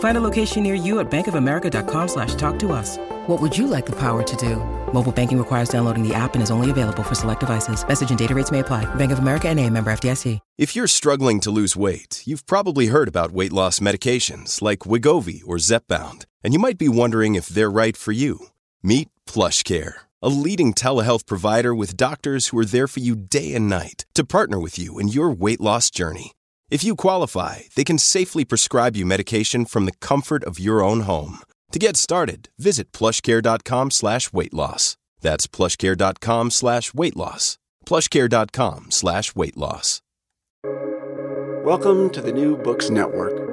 Find a location near you at bankofamerica.com slash talk to us. What would you like the power to do? Mobile banking requires downloading the app and is only available for select devices. Message and data rates may apply. Bank of America and a member FDIC. If you're struggling to lose weight, you've probably heard about weight loss medications like Wegovy or Zepbound, and you might be wondering if they're right for you. Meet PlushCare, a leading telehealth provider with doctors who are there for you day and night to partner with you in your weight loss journey. If you qualify, they can safely prescribe you medication from the comfort of your own home. To get started, visit plushcare.com slash weight loss. That's plushcare.com slash weight loss. Plushcare.com slash weight loss. Welcome to the New Books Network.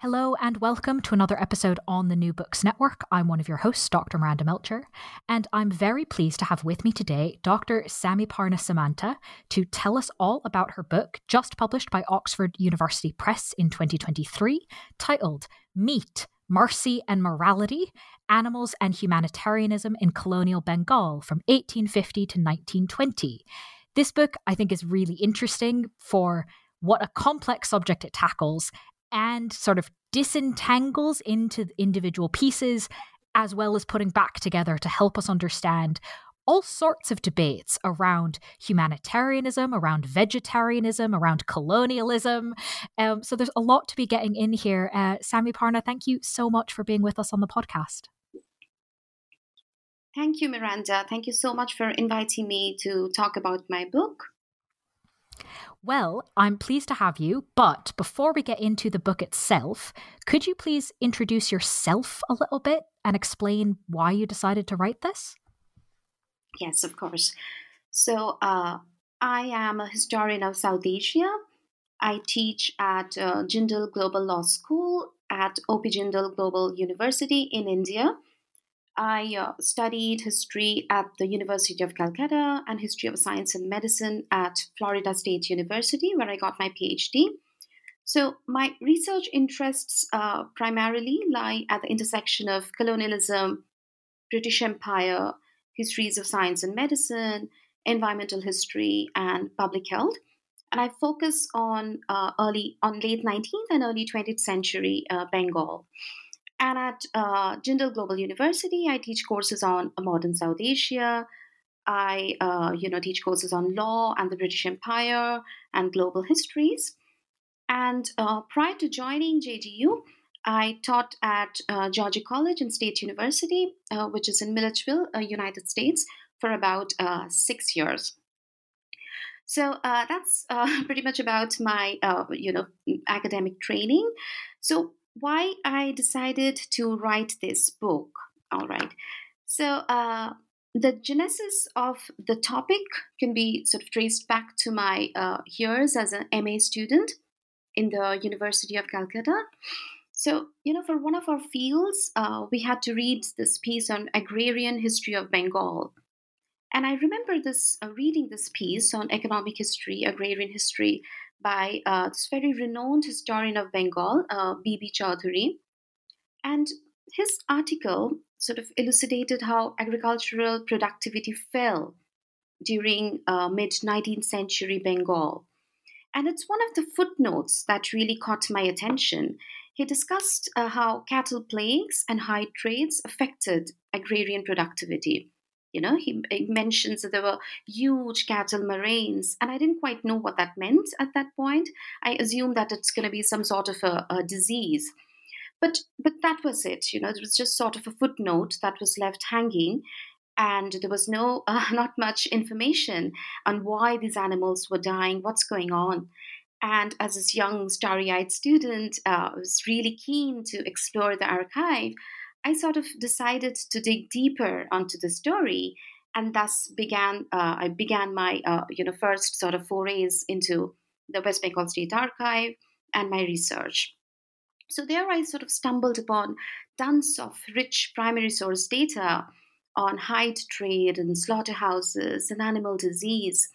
Hello and welcome to another episode on the New Books Network. I'm one of your hosts, Dr. Miranda Melcher, and I'm very pleased to have with me today Dr. Samiparna Samanta to tell us all about her book, just published by Oxford University Press in 2023, titled Meat, Mercy and Morality Animals and Humanitarianism in Colonial Bengal from 1850 to 1920. This book, I think, is really interesting for what a complex subject it tackles and sort of disentangles into individual pieces, as well as putting back together to help us understand all sorts of debates around humanitarianism, around vegetarianism, around colonialism. Um, so there's a lot to be getting in here. Uh, Samiparna, thank you so much for being with us on the podcast. Thank you, Miranda. Thank you so much for inviting me to talk about my book. Well, I'm pleased to have you, but before we get into the book itself, could you please introduce yourself a little bit and explain why you decided to write this? Yes, of course. So, uh, I am a historian of South Asia. I teach at uh, Jindal Global Law School at OP Jindal Global University in India. I uh, studied history at the University of Calcutta and history of science and medicine at Florida State University, where I got my PhD. So, my research interests uh, primarily lie at the intersection of colonialism, British Empire, histories of science and medicine, environmental history, and public health. And I focus on uh, early, on late 19th and early 20th century uh, Bengal. And at uh, Jindal Global University, I teach courses on modern South Asia. I, uh, you know, teach courses on law and the British Empire and global histories. And uh, prior to joining JGU, I taught at uh, Georgia College and State University, uh, which is in Milledgeville, uh, United States, for about six years. So that's pretty much about my, you know, academic training. So why I decided to write this book. All right. So, uh, the genesis of the topic can be sort of traced back to my uh, years as an MA student in the University of Calcutta. So, you know, for one of our fields, uh, we had to read this piece on agrarian history of Bengal. And I remember this uh, reading this piece on economic history, agrarian history, by uh, this very renowned historian of Bengal, uh. Chaudhuri. And his article sort of elucidated how agricultural productivity fell during uh, mid 19th century Bengal. And it's one of the footnotes that really caught my attention. He discussed uh, how cattle plagues and hide trades affected agrarian productivity. You know, he, he, mentions that there were huge cattle murrains, and I didn't quite know what that meant at that point. I assumed that it's going to be some sort of a, a disease, but but that was it. You know, it was just sort of a footnote that was left hanging, and there was no uh, not much information on why these animals were dying what's going on and as this young starry-eyed student uh, was really keen to explore the archive i sort of decided to dig deeper onto the story and thus began uh, i began my uh, you know first sort of forays into the west bengal state archive and my research so there i sort of stumbled upon tons of rich primary source data on hide trade and slaughterhouses and animal disease.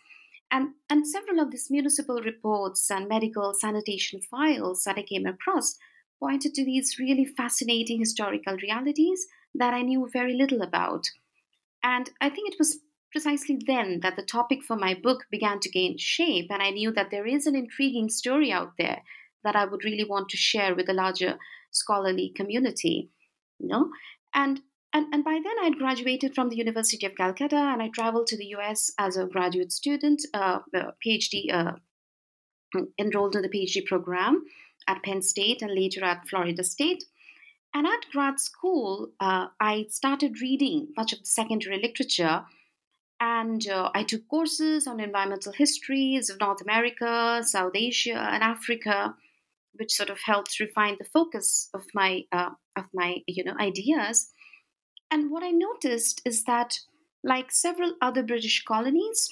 And, and several of these municipal reports and medical sanitation files that I came across pointed to these really fascinating historical realities that I knew very little about. And I think it was precisely then that the topic for my book began to gain shape, and I knew that there is an intriguing story out there that I would really want to share with a larger scholarly community. You know? And and, and by then, I'd graduated from the University of Calcutta and I traveled to the US as a graduate student, uh, PhD, uh, enrolled in the PhD program at Penn State and later at Florida State. And at grad school, uh, I started reading much of the secondary literature. And uh, I took courses on environmental histories of North America, South Asia, and Africa, which sort of helped refine the focus of my uh, of my you know ideas. And what I noticed is that, like several other British colonies,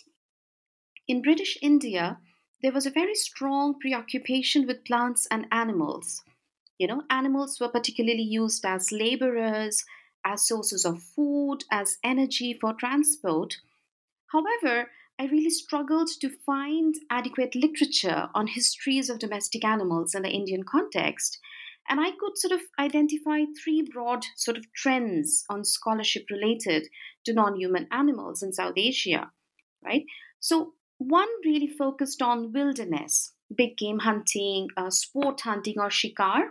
in British India, there was a very strong preoccupation with plants and animals. You know, animals were particularly used as laborers, as sources of food, as energy for transport. However, I really struggled to find adequate literature on histories of domestic animals in the Indian context. And I could sort of identify three broad sort of trends on scholarship related to non human animals in South Asia, right? So, one really focused on wilderness, big game hunting, uh, sport hunting, or shikar,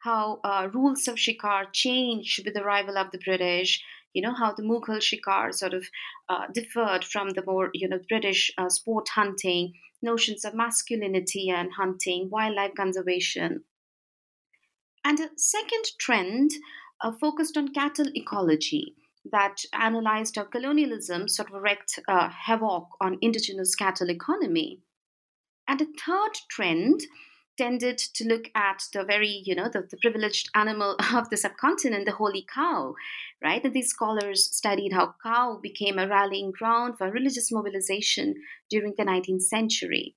how uh, rules of shikar changed with the arrival of the British, you know, how the Mughal shikar sort of uh, differed from the more, you know, British uh, sport hunting, notions of masculinity and hunting, wildlife conservation, and a second trend uh, focused on cattle ecology that analyzed how colonialism sort of wreaked uh, havoc on indigenous cattle economy. And a third trend tended to look at the very, you know, the, the, privileged animal of the subcontinent, the holy cow, right? And these scholars studied how cow became a rallying ground for religious mobilization during the 19th century.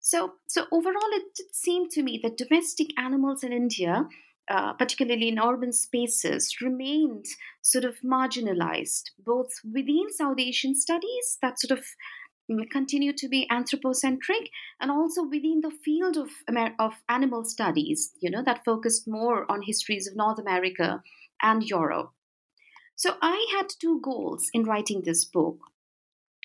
So, so overall, it did seem to me that domestic animals in India, uh, particularly in urban spaces, remained sort of marginalized, both within South Asian studies that sort of mm, continue to be anthropocentric, and also within the field of Amer- of animal studies, you know, that focused more on histories of North America and Europe. So I had two goals in writing this book.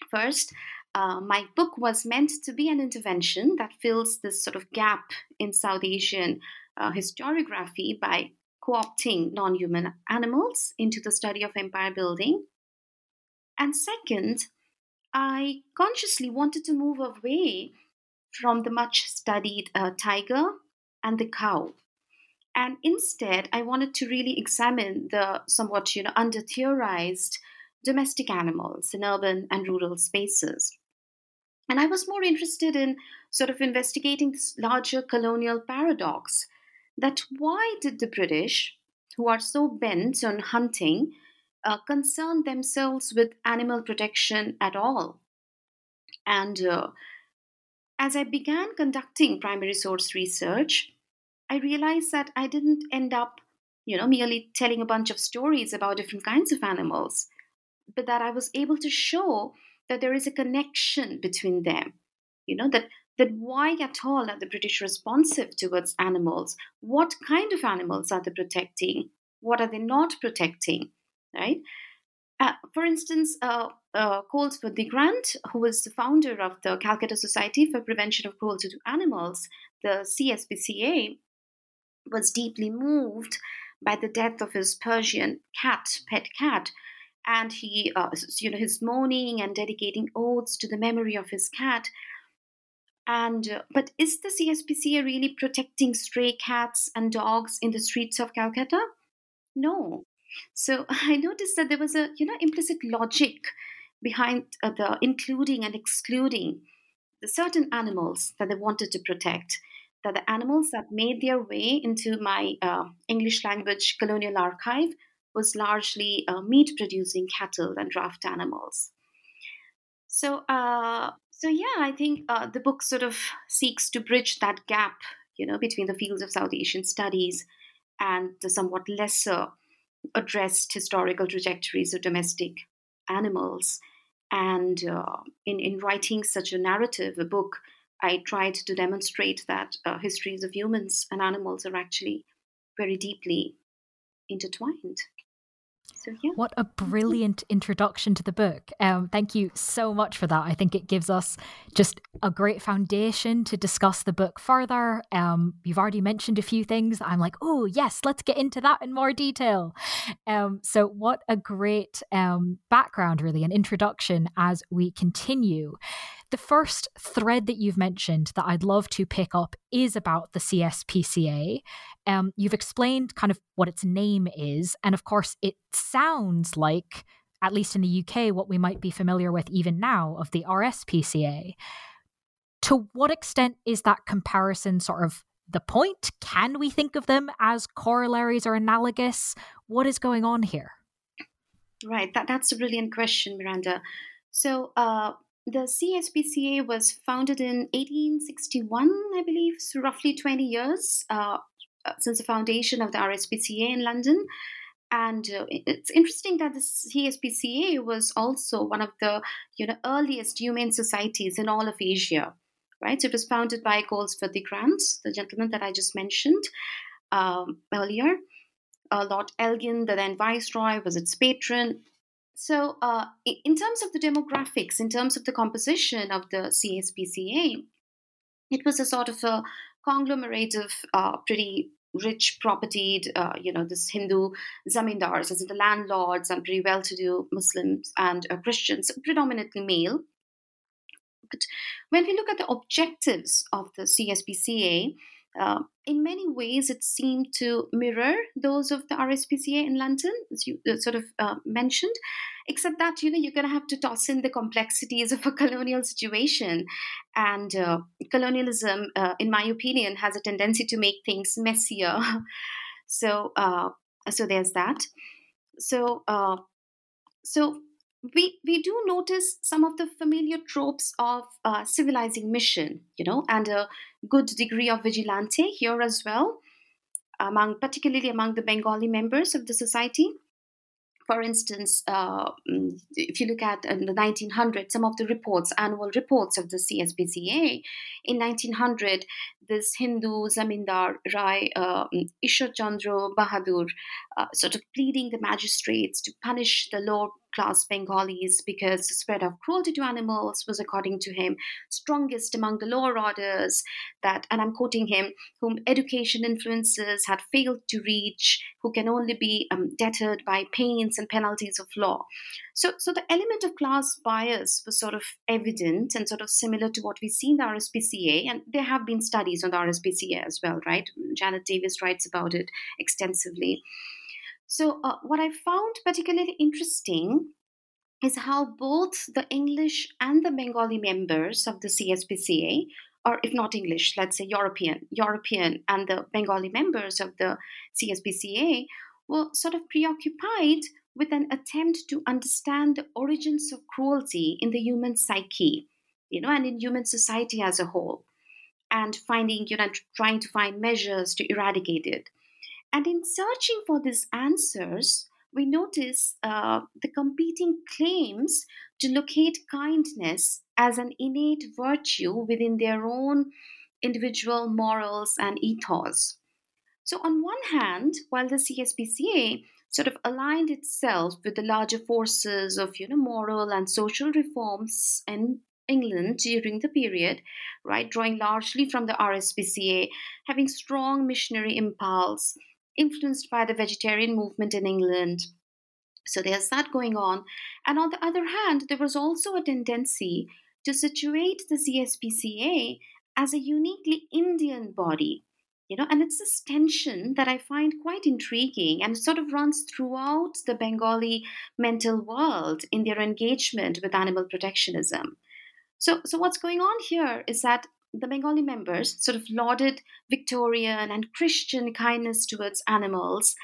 First, uh, my book was meant to be an intervention that fills this sort of gap in South Asian uh, historiography by co opting non human animals into the study of empire building. And second, I consciously wanted to move away from the much studied uh, tiger and the cow. And instead, I wanted to really examine the somewhat you know, under theorized domestic animals in urban and rural spaces. And I was more interested in sort of investigating this larger colonial paradox that why did the British, who are so bent on hunting, uh, concern themselves with animal protection at all? And uh, as I began conducting primary source research, I realized that I didn't end up, you know, merely telling a bunch of stories about different kinds of animals, but that I was able to show that there is a connection between them. You know, that that why at all are the British responsive towards animals? What kind of animals are they protecting? What are they not protecting? Right? Uh, for instance, uh, uh, Colesworthy Grant, who was the founder of the Calcutta Society for Prevention of Cruelty to Animals, the CSPCA, was deeply moved by the death of his Persian cat, pet cat, and he, uh, you know, his mourning and dedicating odes to the memory of his cat. And uh, but is the CSPCA really protecting stray cats and dogs in the streets of Calcutta? No. So I noticed that there was a you know implicit logic behind uh, the including and excluding the certain animals that they wanted to protect. That the animals that made their way into my uh, English language colonial archive was largely uh, meat producing cattle and draft animals. So, uh, so yeah, I think uh, the book sort of seeks to bridge that gap, you know, between the fields of South Asian studies and the somewhat lesser addressed historical trajectories of domestic animals. And uh, in, in writing such a narrative, a book, I tried to demonstrate that uh, histories of humans and animals are actually very deeply intertwined. So, yeah. What a brilliant introduction to the book. Um, thank you so much for that. I think it gives us just a great foundation to discuss the book further. Um, you've already mentioned a few things. I'm like, oh, yes, let's get into that in more detail. Um, so, what a great um, background, really, an introduction as we continue. The first thread that you've mentioned that I'd love to pick up is about the CSPCA. Um, you've explained kind of what its name is, and of course, it sounds like, at least in the UK, what we might be familiar with even now of the RSPCA. To what extent is that comparison sort of the point? Can we think of them as corollaries or analogous? What is going on here? Right, that, that's a brilliant question, Miranda. So, uh, the CSPCA was founded in 1861, I believe, so roughly 20 years uh, since the foundation of the RSPCA in London. And uh, it's interesting that the CSPCA was also one of the you know earliest humane societies in all of Asia, right? So it was founded by Colesworthy Grant, the gentleman that I just mentioned um, earlier. Uh, Lord Elgin, the then viceroy, was its patron. So, uh, in terms of the demographics, in terms of the composition of the CSPCA, it was a sort of a conglomerate of uh, pretty rich, propertied, uh, you know, this Hindu zamindars, as in the landlords and pretty well-to-do Muslims and uh, Christians, predominantly male. But when we look at the objectives of the CSPCA, uh, in many ways, it seemed to mirror those of the RSPCA in London, as you uh, sort of uh, mentioned, except that you know you're going to have to toss in the complexities of a colonial situation, and uh, colonialism, uh, in my opinion, has a tendency to make things messier. so, uh, so there's that. So, so we we do notice some of the familiar tropes of uh, civilizing mission, you know, and a good degree of vigilante here as well, among particularly among the Bengali members of the society. For instance, uh, mm, if you look at in the 1900s, some of the reports, annual reports of the CSPCA, in 1900, this Hindu Zamindar Rai uh, mm, Ishwar Chandra Bahadur, uh, sort of pleading the magistrates to punish the lower class Bengalis because the spread of cruelty to animals was, according to him, strongest among the lower orders. That, and I'm quoting him, whom education influences had failed to reach, who can only be um, deterred by pains and penalties of law. So, so the element of class bias was sort of evident and sort of similar to what we see in the RSPCA, and there have been studies on the RSPCA as well, right? Janet Davis writes about it extensively. So, uh, what I found particularly interesting is how both the English and the Bengali members of the CSPCA, or if not English, let's say European, European and the Bengali members of the CSPCA were sort of preoccupied with an attempt to understand the origins of cruelty in the human psyche, you know, and in human society as a whole, and finding, you know, trying to find measures to eradicate it. And in searching for these answers, we notice uh, the competing claims to locate kindness as an innate virtue within their own individual morals and ethos. So, on one hand, while the CSPCA sort of aligned itself with the larger forces of you know, moral and social reforms in England during the period, right, drawing largely from the RSPCA, having strong missionary impulse, influenced by the vegetarian movement in England. So there's that going on. And on the other hand, there was also a tendency to situate the CSPCA as a uniquely Indian body, you know and it's this tension that i find quite intriguing and it sort of runs throughout the bengali mental world in their engagement with animal protectionism so so what's going on here is that the bengali members sort of lauded victorian and christian kindness towards animals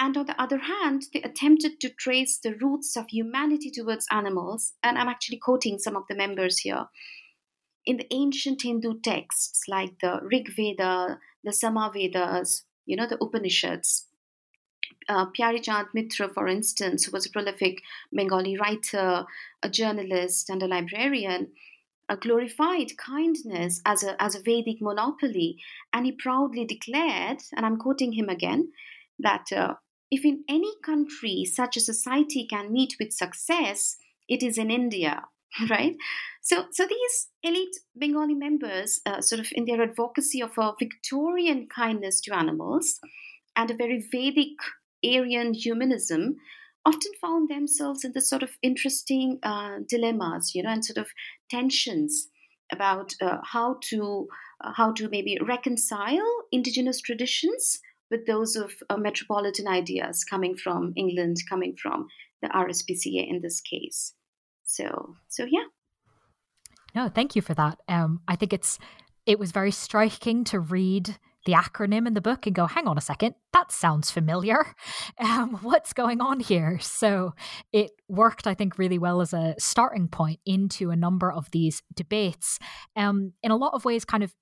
and on the other hand, they attempted to trace the roots of humanity towards animals. And I'm actually quoting some of the members here. In the ancient Hindu texts like the Rig Veda, the Samavedas, you know, the Upanishads, uh, Pyarichand Mitra, for instance, who was a prolific Bengali writer, a journalist, and a librarian, glorified kindness as a, as a Vedic monopoly. And he proudly declared, and I'm quoting him again, that uh, if in any country such a society can meet with success, it is in India, right? So, so these elite Bengali members, uh, sort of in their advocacy of a Victorian kindness to animals and a very Vedic Aryan humanism, often found themselves in this sort of interesting uh, dilemmas, you know, and sort of tensions about uh, how to uh, how to maybe reconcile indigenous traditions with those of uh, metropolitan ideas coming from England, coming from the RSPCA in this case. So, so yeah. No, thank you for that. Um, I think it's it was very striking to read the acronym in the book and go, hang on a second, that sounds familiar. Um, what's going on here? So it worked, I think, really well as a starting point into a number of these debates. Um, in a lot of ways, kind of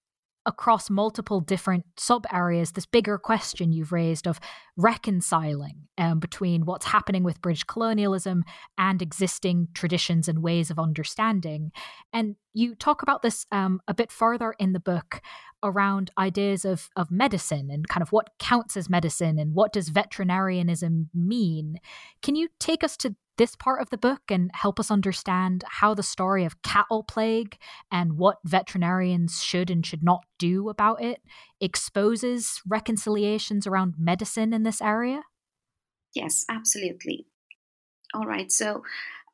across multiple different sub areas this bigger question you've raised of reconciling um, between what's happening with British colonialism and existing traditions and ways of understanding. And you talk about this um, a bit further in the book around ideas of, of medicine and kind of what counts as medicine and what does veterinarianism mean. Can you take us to this part of the book and help us understand how the story of cattle plague and what veterinarians should and should not do about it exposes reconciliations around medicine in this area? Yes, absolutely. All right. So,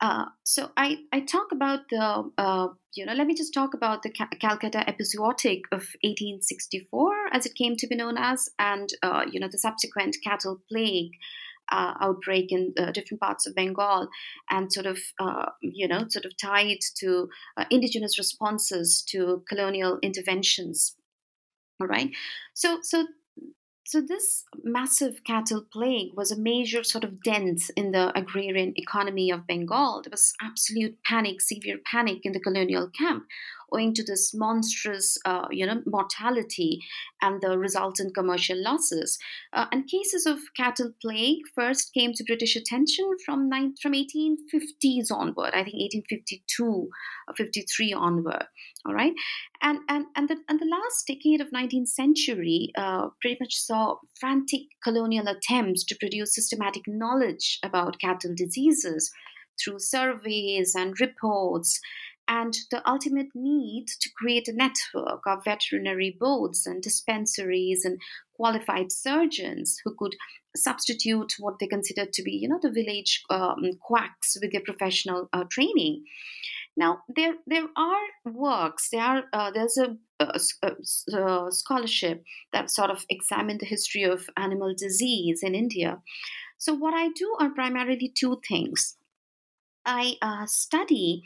uh, so I, I talk about the, uh, you know, let me just talk about the Calcutta epizootic of 1864, as it came to be known as, and, uh, you know, the subsequent cattle plague uh, outbreak in uh, different parts of Bengal and sort of, uh, you know, sort of tied to uh, indigenous responses to colonial interventions. All right. So, so so this massive cattle plague was a major sort of dent in the agrarian economy of Bengal. There was absolute panic, severe panic in the colonial camp, owing to this monstrous, uh, you know, mortality and the resultant commercial losses. Uh, and cases of cattle plague first came to British attention from from 1850s onward. I think 1852, 53 onward. All right, and and and the and the last decade of 19th century uh, pretty much saw frantic colonial attempts to produce systematic knowledge about cattle diseases through surveys and reports and the ultimate need to create a network of veterinary boards and dispensaries and qualified surgeons who could substitute what they considered to be, you know, the village um, quacks with their professional uh, training. Now, there there are works. There are uh, there's a, a, a, scholarship that sort of examined the history of animal disease in India. So, what I do are primarily two things. I uh, study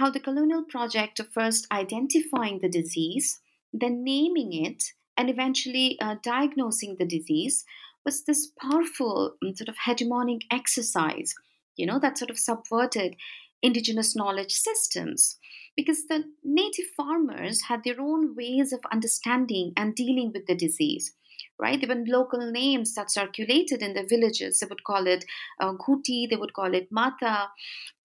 how the colonial project of first identifying the disease, then naming it, and eventually uh, diagnosing the disease was this powerful um, sort of hegemonic exercise, you know, that sort of subverted indigenous knowledge systems because the native farmers had their own ways of understanding and dealing with the disease right? There were local names that circulated in the villages. They would call it uh, they would call it Mata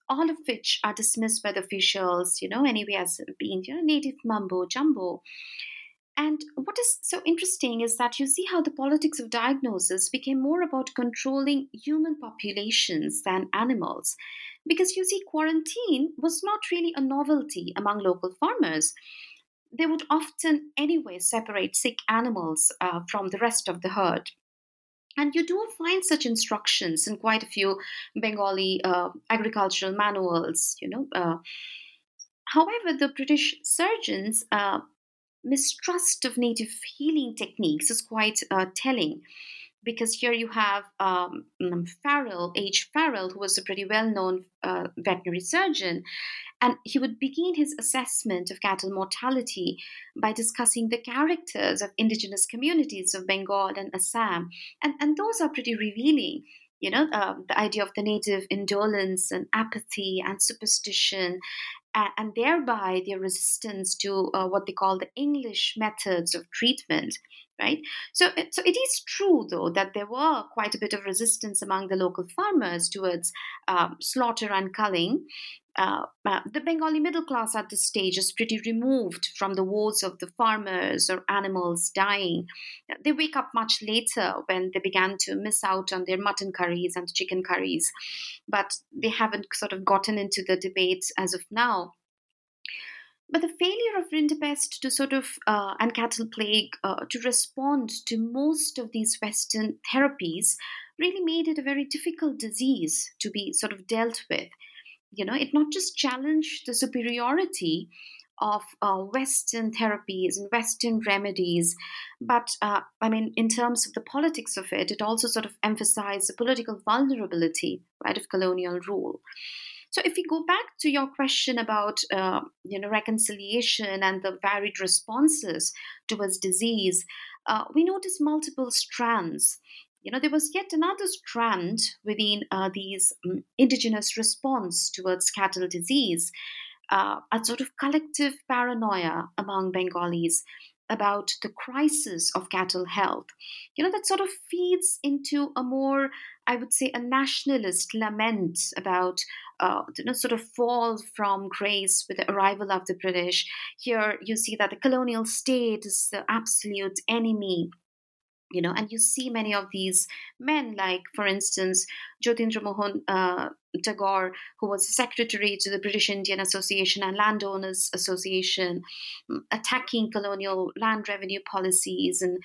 all of which are dismissed by the officials, you know, anyway, as being you know, native mumbo jumbo. And what is so interesting is that you see how the politics of diagnosis became more about controlling human populations than animals. Because you see, quarantine was not really a novelty among local farmers. They would often, anyway, separate sick animals uh, from the rest of the herd and you do find such instructions in quite a few Bengali uh, agricultural manuals, you know. Uh, however, the British surgeons, uh, mistrust of native healing techniques is quite uh, telling because here you have um, Farrell, H. Farrell, who was a pretty well known uh, veterinary surgeon, and he would begin his assessment of cattle mortality by discussing the characters of indigenous communities of Bengal and Assam. And, and those are pretty revealing. You know, uh, the idea of the native indolence and apathy and superstition and, and thereby their resistance to uh, what they call the English methods of treatment right so so it is true though that there were quite a bit of resistance among the local farmers towards um, slaughter and culling uh, the Bengali middle class at this stage is pretty removed from the woes of the farmers or animals dying. They wake up much later when they began to miss out on their mutton curries and chicken curries, but they haven't sort of gotten into the debate as of now. But the failure of rinderpest to sort of, uh, and cattle plague, uh, to respond to most of these Western therapies really made it a very difficult disease to be sort of dealt with you know it not just challenged the superiority of uh, Western therapies and Western remedies. But uh, I mean, in terms of the politics of it, it also sort of emphasized the political vulnerability, right, of colonial rule. So, if we go back to your question about uh, you know reconciliation and the varied responses towards disease, uh, we notice multiple strands you know, there was yet another strand within uh, these um, indigenous response towards cattle disease, uh, a sort of collective paranoia among Bengalis about the crisis of cattle health. You know, that sort of feeds into a more, I would say, a nationalist lament about, uh, you know, sort of fall from grace with the arrival of the British. Here you see that the colonial state is the absolute enemy you know and you see many of these men like for instance jyotindra mohan uh, tagore who was secretary to the british indian association and landowners association mm, attacking colonial land revenue policies and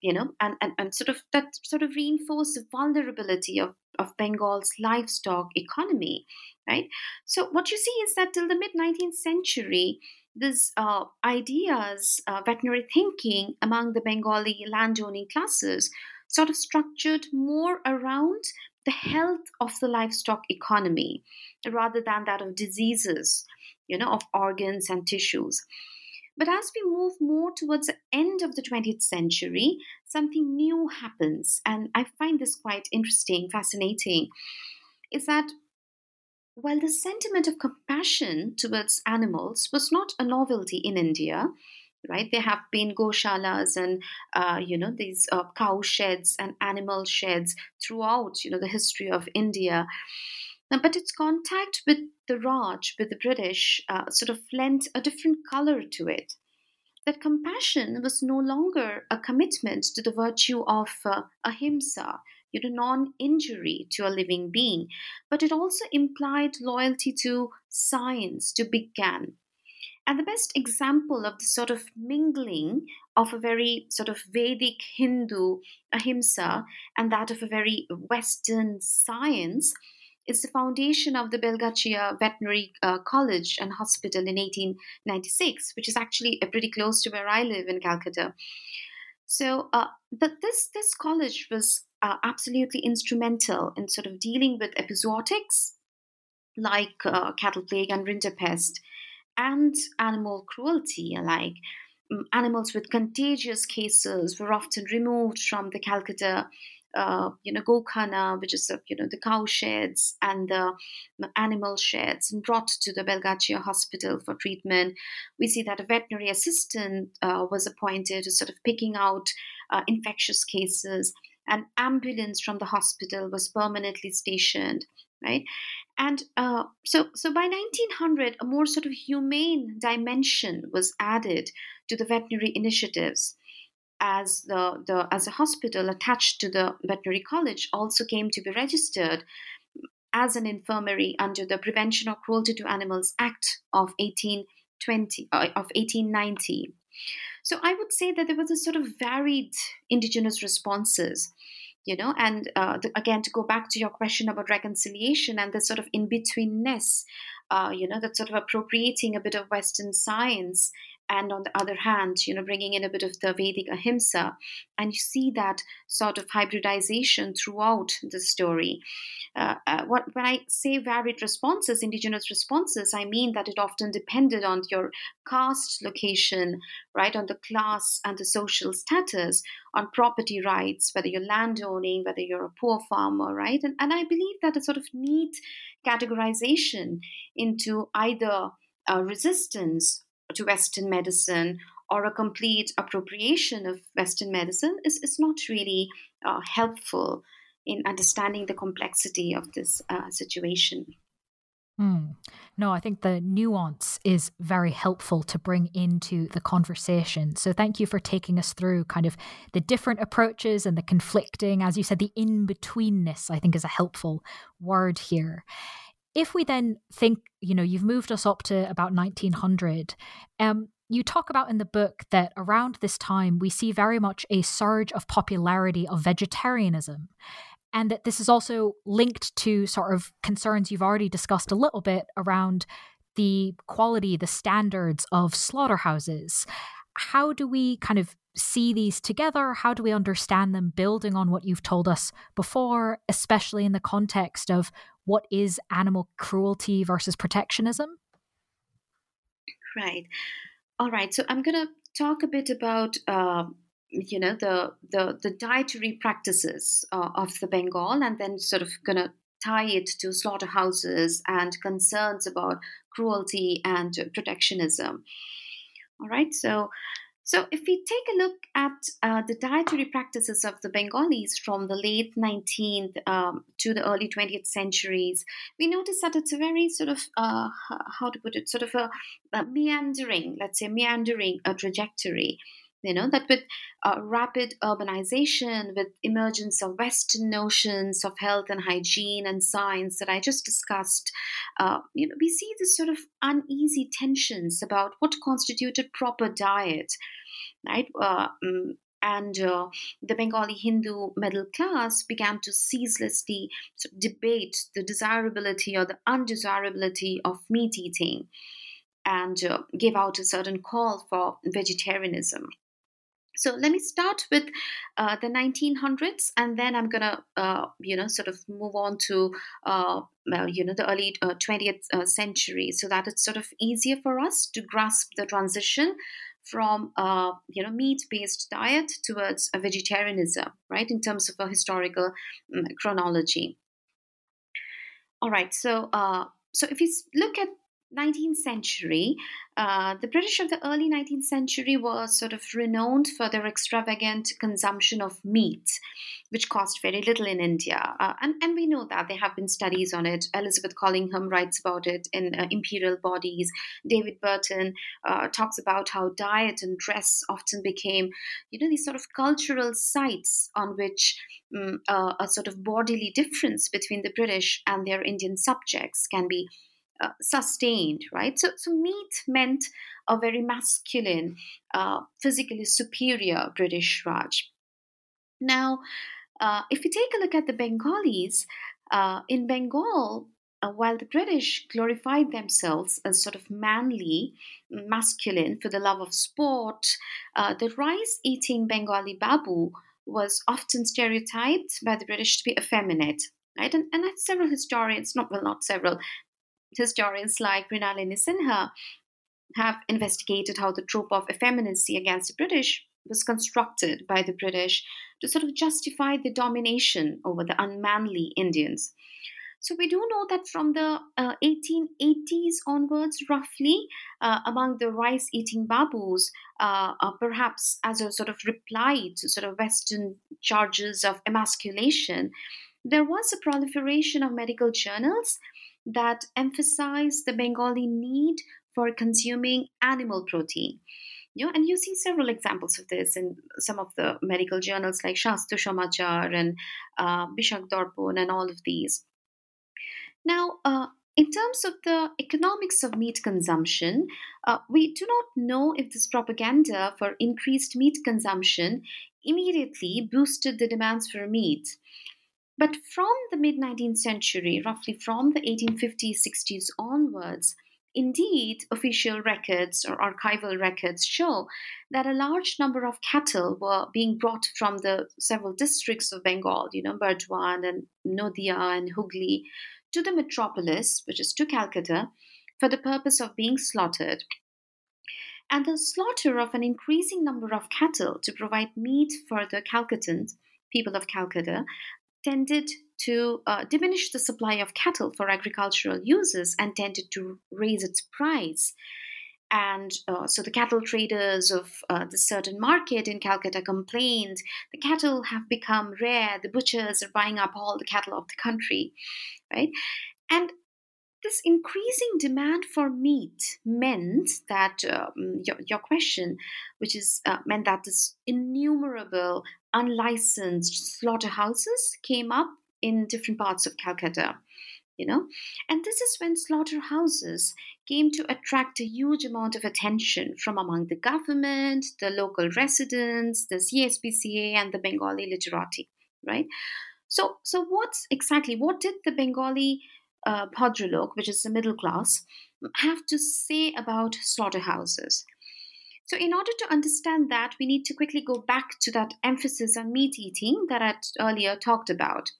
you know and, and, and sort of that sort of reinforced the vulnerability of, of bengal's livestock economy right? So what you see is that till the mid 19th century these uh, ideas, uh, veterinary thinking among the Bengali landowning classes sort of structured more around the health of the livestock economy rather than that of diseases, you know, of organs and tissues. But as we move more towards the end of the 20th century, something new happens. And I find this quite interesting, fascinating, is that while the sentiment of compassion towards animals was not a novelty in India, right? There have been goshalas and uh, you know these uh, cow sheds and animal sheds throughout you know the history of India. But its contact with the Raj, with the British, uh, sort of lent a different color to it. That compassion was no longer a commitment to the virtue of uh, ahimsa, you know, non-injury to a living being, but it also implied loyalty to science, to Bigyan. And the best example of the sort of mingling of a very sort of Vedic Hindu ahimsa and that of a very Western science is the foundation of the Belgachia Veterinary uh, College and Hospital in 1896, which is actually pretty close to where I live in Calcutta. So uh, this this college was uh, absolutely instrumental in sort of dealing with epizootics like uh, cattle plague and rinderpest and animal cruelty like um, animals with contagious cases were often removed from the Calcutta uh, you know, Gokhana, which is, uh, you know, the cow sheds and the animal sheds, and brought to the Belgachia hospital for treatment. We see that a veterinary assistant uh, was appointed to sort of picking out uh, infectious cases. An ambulance from the hospital was permanently stationed, right? And uh, so, so by 1900, a more sort of humane dimension was added to the veterinary initiatives as the, the as a hospital attached to the veterinary college also came to be registered as an infirmary under the Prevention of Cruelty to Animals Act of 1820 uh, of 1890. So I would say that there was a sort of varied indigenous responses, you know, and uh, the, again to go back to your question about reconciliation and the sort of in betweenness, uh, you know, that sort of appropriating a bit of Western science and on the other hand, you know, bringing in a bit of the Vedic ahimsa, and you see that sort of hybridization throughout the story. Uh, uh, what, when I say varied responses, indigenous responses, I mean that it often depended on your caste location, right, on the class and the social status, on property rights, whether you're landowning, whether you're a poor farmer, right? And, and I believe that a sort of neat categorization into either uh, resistance to Western medicine or a complete appropriation of Western medicine is, is not really uh, helpful in understanding the complexity of this uh, situation. Mm. No, I think the nuance is very helpful to bring into the conversation. So, thank you for taking us through kind of the different approaches and the conflicting, as you said, the in betweenness, I think is a helpful word here. If we then think, you know, you've moved us up to about 1900, um, you talk about in the book that around this time we see very much a surge of popularity of vegetarianism and that this is also linked to sort of concerns you've already discussed a little bit around the quality, the standards of slaughterhouses. How do we kind of see these together? How do we understand them building on what you've told us before, especially in the context of what is animal cruelty versus protectionism? Right. All right. So I'm going to talk a bit about. Uh, you know the the, the dietary practices uh, of the Bengal, and then sort of gonna tie it to slaughterhouses and concerns about cruelty and protectionism. All right, so so if we take a look at uh, the dietary practices of the Bengalis from the late 19th um, to the early 20th centuries, we notice that it's a very sort of uh, how to put it, sort of a, a meandering, let's say meandering a trajectory you know that with uh, rapid urbanization with emergence of western notions of health and hygiene and science that i just discussed uh, you know we see this sort of uneasy tensions about what constituted proper diet right uh, mm, and uh, the Bengali Hindu middle class began to ceaselessly debate the desirability or the undesirability of meat eating and uh, out a certain call for vegetarianism. So let me start with uh, the 1900s, and then I'm gonna, uh, you know, sort of move on to, uh, you know, the early 20th uh, uh, century, so that it's sort of easier for us to grasp the transition from, uh, you know, meat-based diet towards vegetarianism, right, in terms of a historical um, chronology. All right, so so if you look at 19th century, uh, the British of the early 19th century were sort of renowned for their extravagant consumption of meat, which cost very little in India. Uh, and, and we know that there have been studies on it. Elizabeth Collingham writes about it in uh, Imperial Bodies. David Burton uh, talks about how diet and dress often became, you know, these sort of cultural sites on which um, a sort of bodily difference between the British and their Indian subjects can be uh, sustained, right? So, so meat meant a very masculine, uh, physically superior British Raj. Now, uh, if we take a look at the Bengalis, uh, in Bengal, uh, while the British glorified themselves as sort of manly, masculine for the love of sport, the rice eating Bengali Babu was often stereotyped by the British to be effeminate. Right? And, and several historians, not well, not several, historians like Mrinalini Sinha have investigated how the trope of effeminacy against the British was constructed by the British to sort of justify the domination over the unmanly Indians. So we do know that from the uh, 1880s onwards, roughly, uh, among the rice-eating Babus, uh, uh, perhaps as a sort of reply to sort of Western charges of emasculation, there was a proliferation of medical journals that emphasize the Bengali need for consuming animal protein. You know, and you see several examples of this in some of the medical journals like Shastro Samachar and uh, Bishak and all of these. Now, uh, in terms of the economics of meat consumption, uh, we do not know if this propaganda for increased meat consumption immediately boosted the demands for meat. But from the mid 19th century, roughly from the 1850s, 60s onwards, Indeed, official records or archival records show that a large number of cattle were being brought from the several districts of Bengal, you know, Burdwan and Nodia and Hooghly, to the metropolis, which is to Calcutta, for the purpose of being slaughtered. And the slaughter of an increasing number of cattle to provide meat for the Calcuttans, people of Calcutta, tended to uh, diminish the supply of cattle for agricultural uses and tended to raise its price. And uh, so the cattle traders of uh, the certain market in Calcutta complained the cattle have become rare, the butchers are buying up all the cattle of the country, right? And this increasing demand for meat meant that um, your, your, question, which is uh, meant that this innumerable unlicensed slaughterhouses came up in different parts of Calcutta. You know, and this is when slaughterhouses came to attract a huge amount of attention from among the government, the local residents, the CSPCA, and the Bengali literati. Right. So, so what's exactly? What did the Bengali uh, which is the middle class, have to say about slaughterhouses? So, in order to understand that, we need to quickly go back to that emphasis on meat eating that I earlier talked about.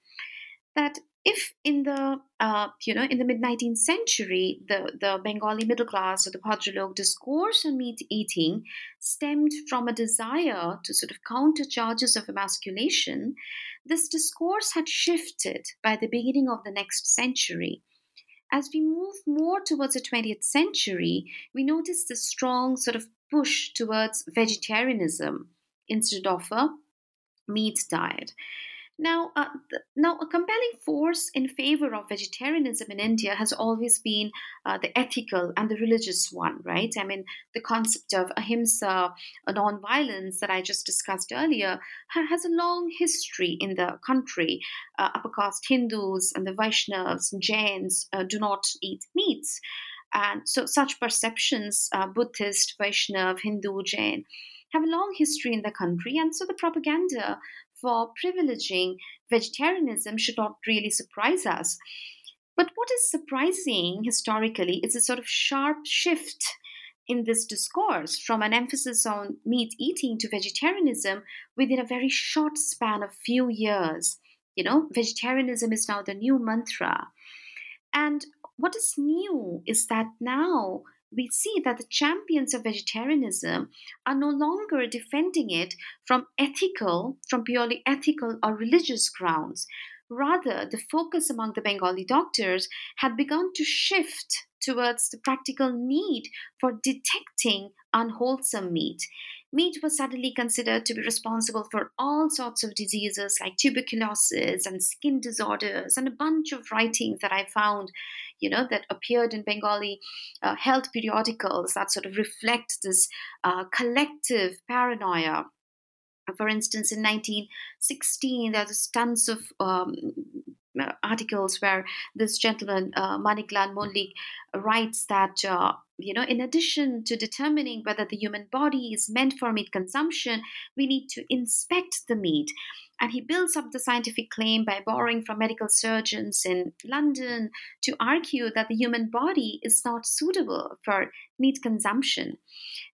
That if in the uh, you know in the mid 19th century the, the bengali middle class or the bhadralok discourse on meat eating stemmed from a desire to sort of counter charges of emasculation this discourse had shifted by the beginning of the next century. As we move more towards the 20th century we notice the strong sort of push towards vegetarianism instead of a meat diet now, uh, th- now, a compelling force in favor of vegetarianism in India has always been uh, the ethical and the religious one, right? I mean, the concept of ahimsa, non-violence that I just discussed earlier, ha- has a long history in the country. Uh, upper caste Hindus and the Vaishnavas and Jains uh, do not eat meats. And so, such perceptions, uh, Buddhist, Vaishnav, Hindu, Jain, have a long history in the country, and so the propaganda for privileging vegetarianism should not really surprise us. But what is surprising historically is a sort of sharp shift in this discourse from an emphasis on meat eating to vegetarianism within a very short span of few years. You know, vegetarianism is now the new mantra. And what is new is that now we see that the champions of vegetarianism are no longer defending it from ethical, from purely ethical or religious grounds. Rather, the focus among the Bengali doctors had begun to shift towards the practical need for detecting unwholesome meat. Meat was suddenly considered to be responsible for all sorts of diseases like tuberculosis and skin disorders, and a bunch of writings that I found you know, that appeared in Bengali uh, health periodicals that sort of reflect this uh, collective paranoia. For instance, in 1916, there there's tons of um, articles where this gentleman, uh, Maniklal Mollik, writes that, uh, you know, in addition to determining whether the human body is meant for meat consumption, we need to inspect the meat. And he builds up the scientific claim by borrowing from medical surgeons in London to argue that the human body is not suitable for meat consumption.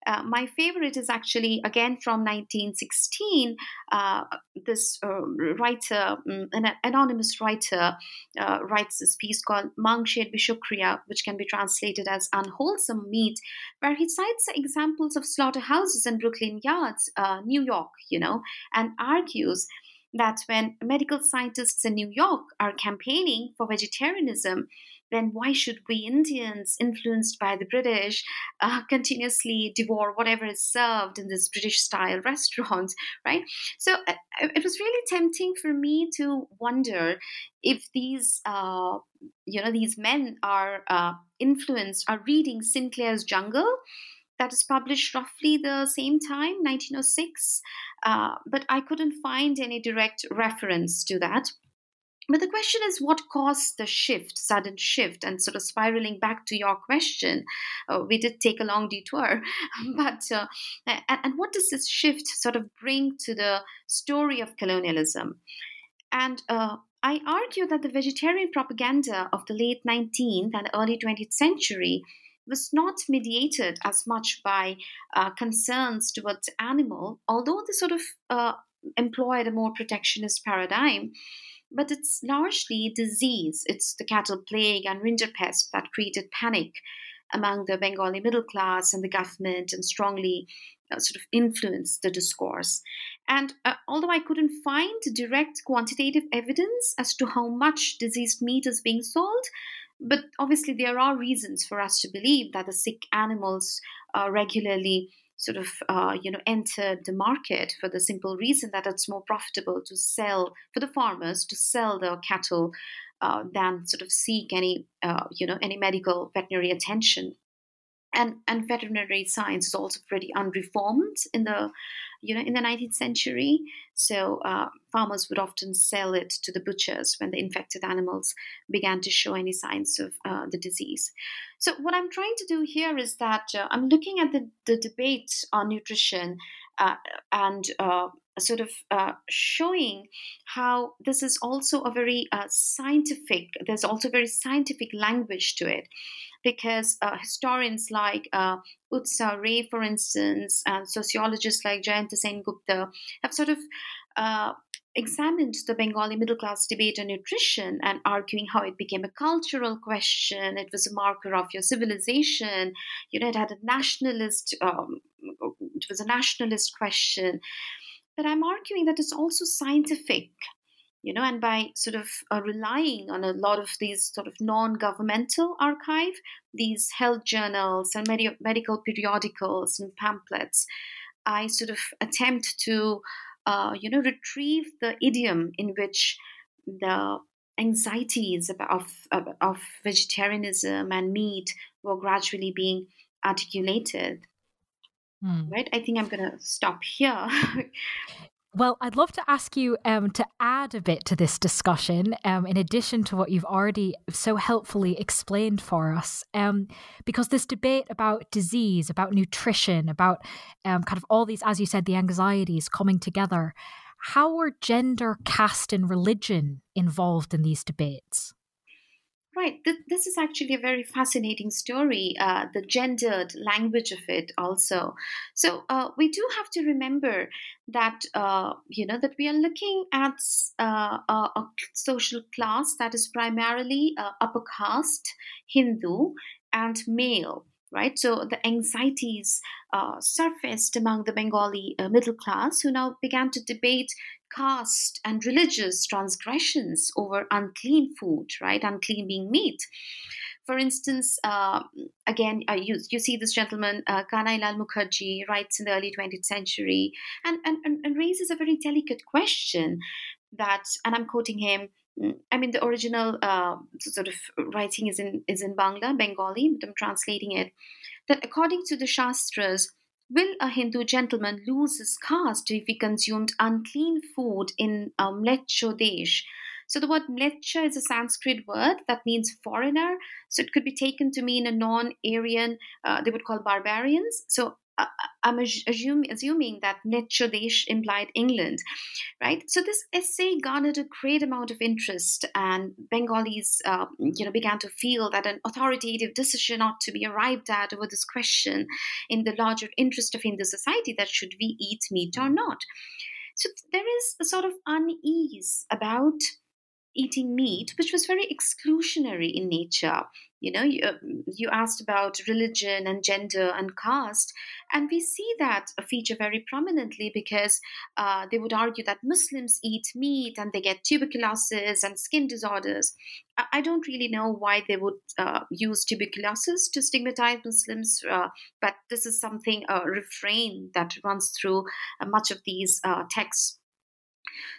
Uh, my favorite is actually again from 1916. Uh, this uh, writer, um, an anonymous writer, uh, writes this piece called Mangsher Bishokriya, which can be translated as unwholesome meat, where he cites examples of slaughterhouses in Brooklyn Yards, uh, New York, you know, and argues that when medical scientists in New York are campaigning for vegetarianism, then why should we Indians, influenced by the British, uh, continuously devour whatever is served in this British style restaurants, right? So uh, it was really tempting for me to wonder if these, uh, you know, these men are uh, influenced, are reading Sinclair's Jungle that is published roughly the same time, 1906. Uh, but I couldn't find any direct reference to that. But the question is what caused the shift, sudden shift, and sort of spiraling back to your question. Uh, we did take a long detour, but uh, and, and what does this shift sort of bring to the story of colonialism? And uh, I argue that the vegetarian propaganda of the late 19th and early 20th century was not mediated as much by uh, concerns towards animal, although they sort of uh, employed a more protectionist paradigm. But it's largely disease. It's the cattle plague and rinderpest that created panic among the Bengali middle class and the government and strongly uh, sort of influenced the discourse. And uh, although I couldn't find direct quantitative evidence as to how much diseased meat is being sold, but obviously there are reasons for us to believe that the sick animals uh, regularly sort of uh, you know entered the market for the simple reason that it's more profitable to sell for the farmers to sell the cattle uh, than sort of seek any uh, you know any medical veterinary attention and and veterinary science is also pretty unreformed in the you know in the 19th century. So uh, farmers would often sell it to the butchers when the infected animals began to show any signs of uh, the disease. So what i'm trying to do here is that uh, i'm looking at the, the debate on nutrition uh, and uh, sort of uh, showing how this is also a very scientific there's also very scientific language to it because uh, historians like uh, Utsa Ray, for instance, and sociologists like Jayanta Sen Gupta have sort of uh, examined the Bengali middle class debate on nutrition and arguing how it became a cultural question. It was a marker of your civilization. You know, it had a nationalist. Um, it was a nationalist question. But I'm arguing that it's also scientific you know and by sort of uh, relying on a lot of these sort of non-governmental archive these health journals and med- medical periodicals and pamphlets i sort of attempt to uh, you know retrieve the idiom in which the anxieties of, of, of vegetarianism and meat were gradually being articulated Mm. Right. I think I'm going to stop here. Well, I'd love to ask you um, to add a bit to this discussion, um, in addition to what you've already so helpfully explained for us, um, because this debate about disease, about nutrition, about um, kind of all these, as you said, the anxieties coming together. How are gender, caste, and religion involved in these debates? Right. This is actually a very fascinating story, uh, the gendered language of it also. So uh, we do have to remember that, uh, you know, that we are looking at uh, a, a, social class that is primarily uh, upper caste, Hindu, and male right? So the anxieties uh, surfaced among the Bengali uh, middle class who now began to debate caste and religious transgressions over unclean food, right? Unclean being meat. For instance, uh, again, uh, you, you see this gentleman, uh, Kanailal Mukherjee, writes in the early 20th century and, and, and raises a very delicate question that, and I'm quoting him, mm, I mean, the original uh, sort of writing is in is in Bangla, Bengali, but I'm translating it. That according to the Shastras, Will a Hindu gentleman lose his caste if he consumed unclean food in um, Desh? So the word mleccha is a Sanskrit word that means foreigner. So it could be taken to mean a non-Aryan, uh, they would call barbarians. So I'm assuming, assuming that Mlecchadesh implied England, right? So this essay garnered a great amount of interest, and Bengalis, uh, you know, began to feel that an authoritative decision ought to be arrived at over this question in the larger interest of Hindu society that should we eat meat or not. So there is a sort of unease about eating meat, which was very exclusionary in nature. You know, you, you asked about religion and gender and caste, and we see that feature very prominently because uh, they would argue that Muslims eat meat and they get tuberculosis and skin disorders. I, don't really know why they would uh, use tuberculosis to stigmatize Muslims, uh, but this is something, a refrain that runs through uh, much of these uh, texts.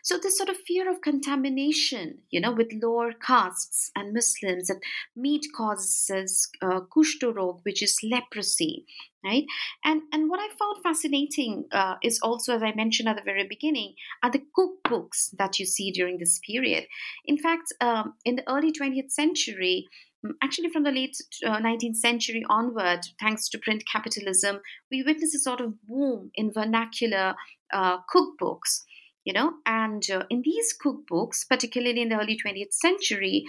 So this sort of fear of contamination, you know, with lower castes and Muslims, that meat causes uh, which is leprosy, right? And and what I found fascinating uh, is also, as I mentioned at the very beginning, are the cookbooks that you see during this period. In fact, um, in the early 20th century, mm, actually from the late uh, 19th century onward, thanks to print capitalism, we witness a sort of boom in vernacular uh, cookbooks you know and uh, in these cookbooks particularly in the early 20th century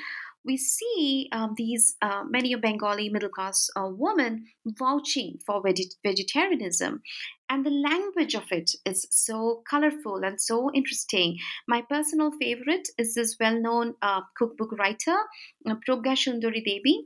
we see um, these uh, many Bengali middle class uh, women vouching for veg- vegetarianism. And the language of it is so colorful and so interesting. My personal favorite is this well known uh, cookbook writer, uh, Pragya Sundari Devi,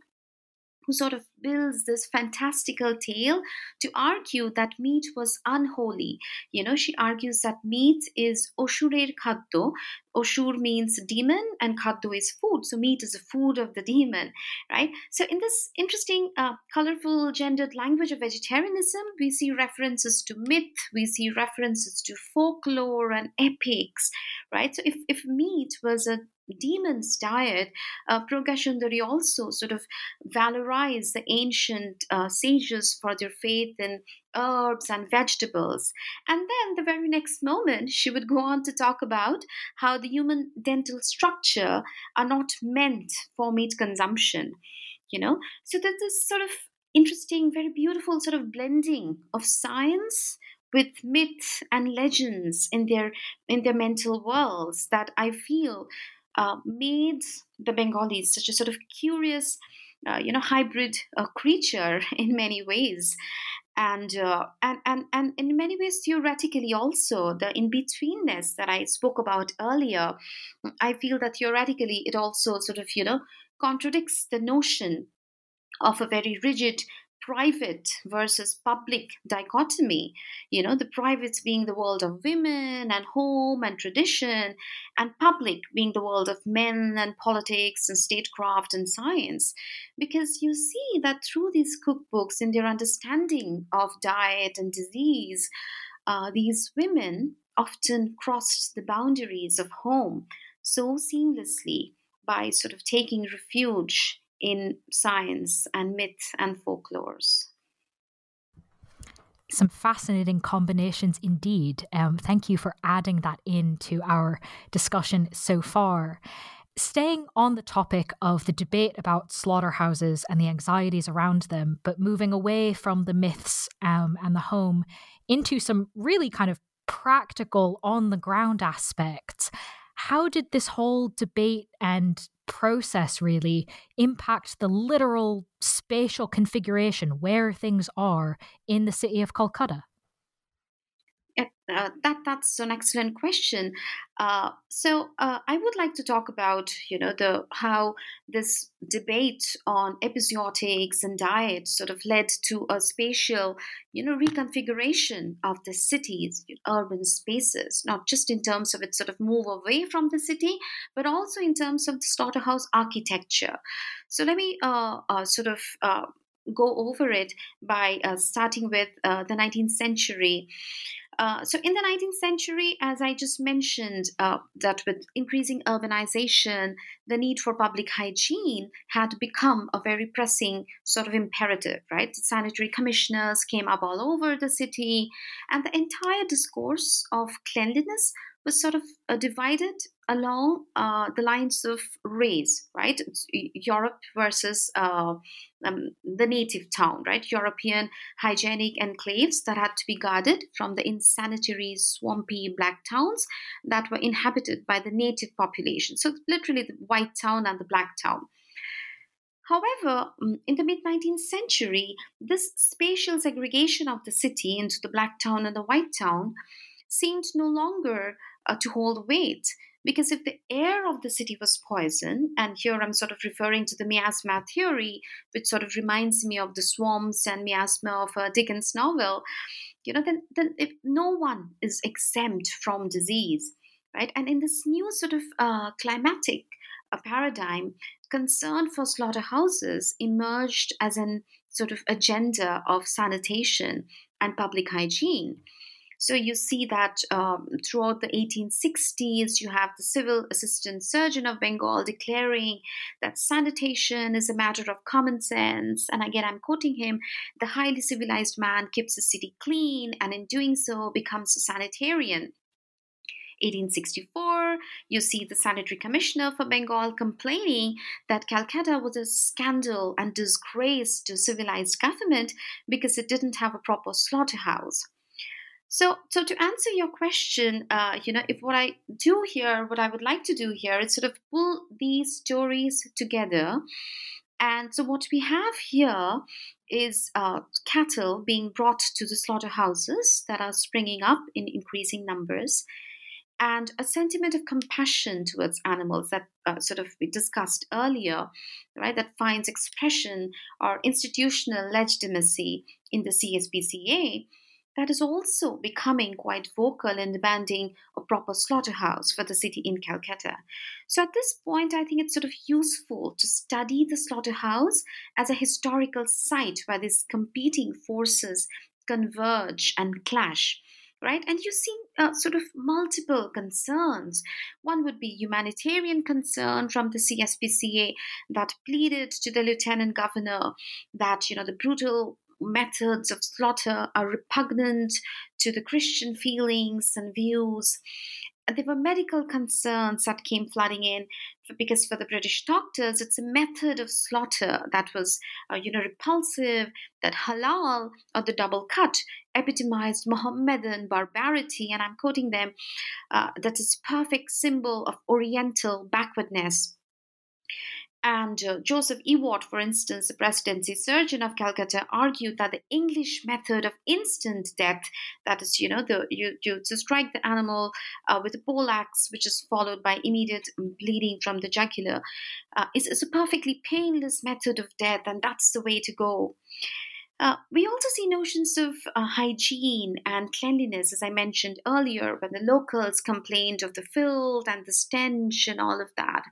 who sort of builds this fantastical tale to argue that meat was unholy. You know, she argues that meat is Oshurer Khaddo. Oshur means demon and Khaddo is food. So meat is the food of the demon, right? So in this interesting, uh, colorful, gendered language of vegetarianism, we see references to myth, we see references to folklore and epics, right? So if, if meat was a demon's diet, uh, Pragya also sort of valorized the ancient uh, sages for their faith in herbs and vegetables. And then the very next moment, she would go on to talk about how the human dental structure are not meant for meat consumption. You know, so there's this sort of interesting, very beautiful sort of blending of science with myth and legends in their in their mental worlds that I feel uh, made the Bengalis such a sort of curious, uh, you know, hybrid uh, creature in many ways. And, uh, and and and in many ways theoretically also the in-betweenness that I spoke about earlier, I feel that theoretically it also sort of you know contradicts the notion of a very rigid private versus public dichotomy. You know, the privates being the world of women and home and tradition, and public being the world of men and politics and statecraft and science. Because you see that through these cookbooks, in their understanding of diet and disease, uh, these women often crossed the boundaries of home so seamlessly by sort of taking refuge in science and myth and folklores. Some fascinating combinations indeed. Um, thank you for adding that into our discussion so far. Staying on the topic of the debate about slaughterhouses and the anxieties around them, but moving away from the myths um, and the home into some really kind of practical, on the ground aspects. How did this whole debate and process really impact the literal spatial configuration where things are in the city of Calcutta? Uh, that that's an excellent question. Uh, so uh, I would like to talk about you know the how this debate on epizootics and diet sort of led to a spatial you know reconfiguration of the cities, urban spaces, not just in terms of its sort of move away from the city, but also in terms of the slaughterhouse architecture. So let me uh, uh, sort of go over it by starting with the 19th century. Uh, so, in the 19th century, as I just mentioned, uh, that with increasing urbanization, the need for public hygiene had become a very pressing sort of imperative, right? The sanitary commissioners came up all over the city, and the entire discourse of cleanliness was sort of uh, divided along uh, the lines of race, right? It's Europe versus uh, um, the native town, right? European hygienic enclaves that had to be guarded from the insanitary, swampy black towns that were inhabited by the native population. So, it's literally, the white town and the black town. However, mm, in the mid 19th century, this spatial segregation of the city into the black town and the white town seemed no longer uh, to hold weight. Because if the air of the city was poison, and here I'm sort of referring to the miasma theory, which sort of reminds me of the swamps and miasma of a Dickens novel, you know, then, then if no one is exempt from disease, right? And in this new sort of uh, climatic uh, paradigm, concern for slaughterhouses emerged as an sort of agenda of sanitation and public hygiene. So you see that um, throughout the 1860s, you have the civil assistant surgeon of Bengal declaring that sanitation is a matter of common sense. And again, I'm quoting him the highly civilized man keeps the city clean and in doing so becomes a sanitarian. 1864, you see the sanitary commissioner for Bengal complaining that Calcutta was a scandal and disgrace to civilized government because it didn't have a proper slaughterhouse. So, so to answer your question, uh, you know, if what I do here, what I would like to do here is sort of pull these stories together. And so, what we have here is uh, cattle being brought to the slaughterhouses that are springing up in increasing numbers, and a sentiment of compassion towards animals that uh, sort of we discussed earlier, right? That finds expression or institutional legitimacy in the CSPCA that is also becoming quite vocal in demanding a proper slaughterhouse for the city in Calcutta. So, at this point, I think it's sort of useful to study the slaughterhouse as a historical site where these competing forces converge and clash. Right, and you see uh, sort of multiple concerns. One would be humanitarian concern from the CSPCA that pleaded to the lieutenant governor that you know the brutal methods of slaughter are repugnant to the Christian feelings and views. There were medical concerns that came flooding in because for the British doctors, it's a method of slaughter that was, uh, you know, repulsive. That halal or the double cut epitomized Mohammedan barbarity, and I'm quoting them. Uh, that is perfect symbol of Oriental backwardness. And uh, Joseph Ewart, for instance, the presidency surgeon of Calcutta, argued that the English method of instant death, that is, you know, the, you, you to strike the animal uh, with a pole axe, which is followed by immediate bleeding from the jugular, uh, is, is, a perfectly painless method of death, and that's the way to go. Uh, we also see notions of uh, hygiene and cleanliness, as I mentioned earlier, when the locals complained of the filth and the stench and all of that.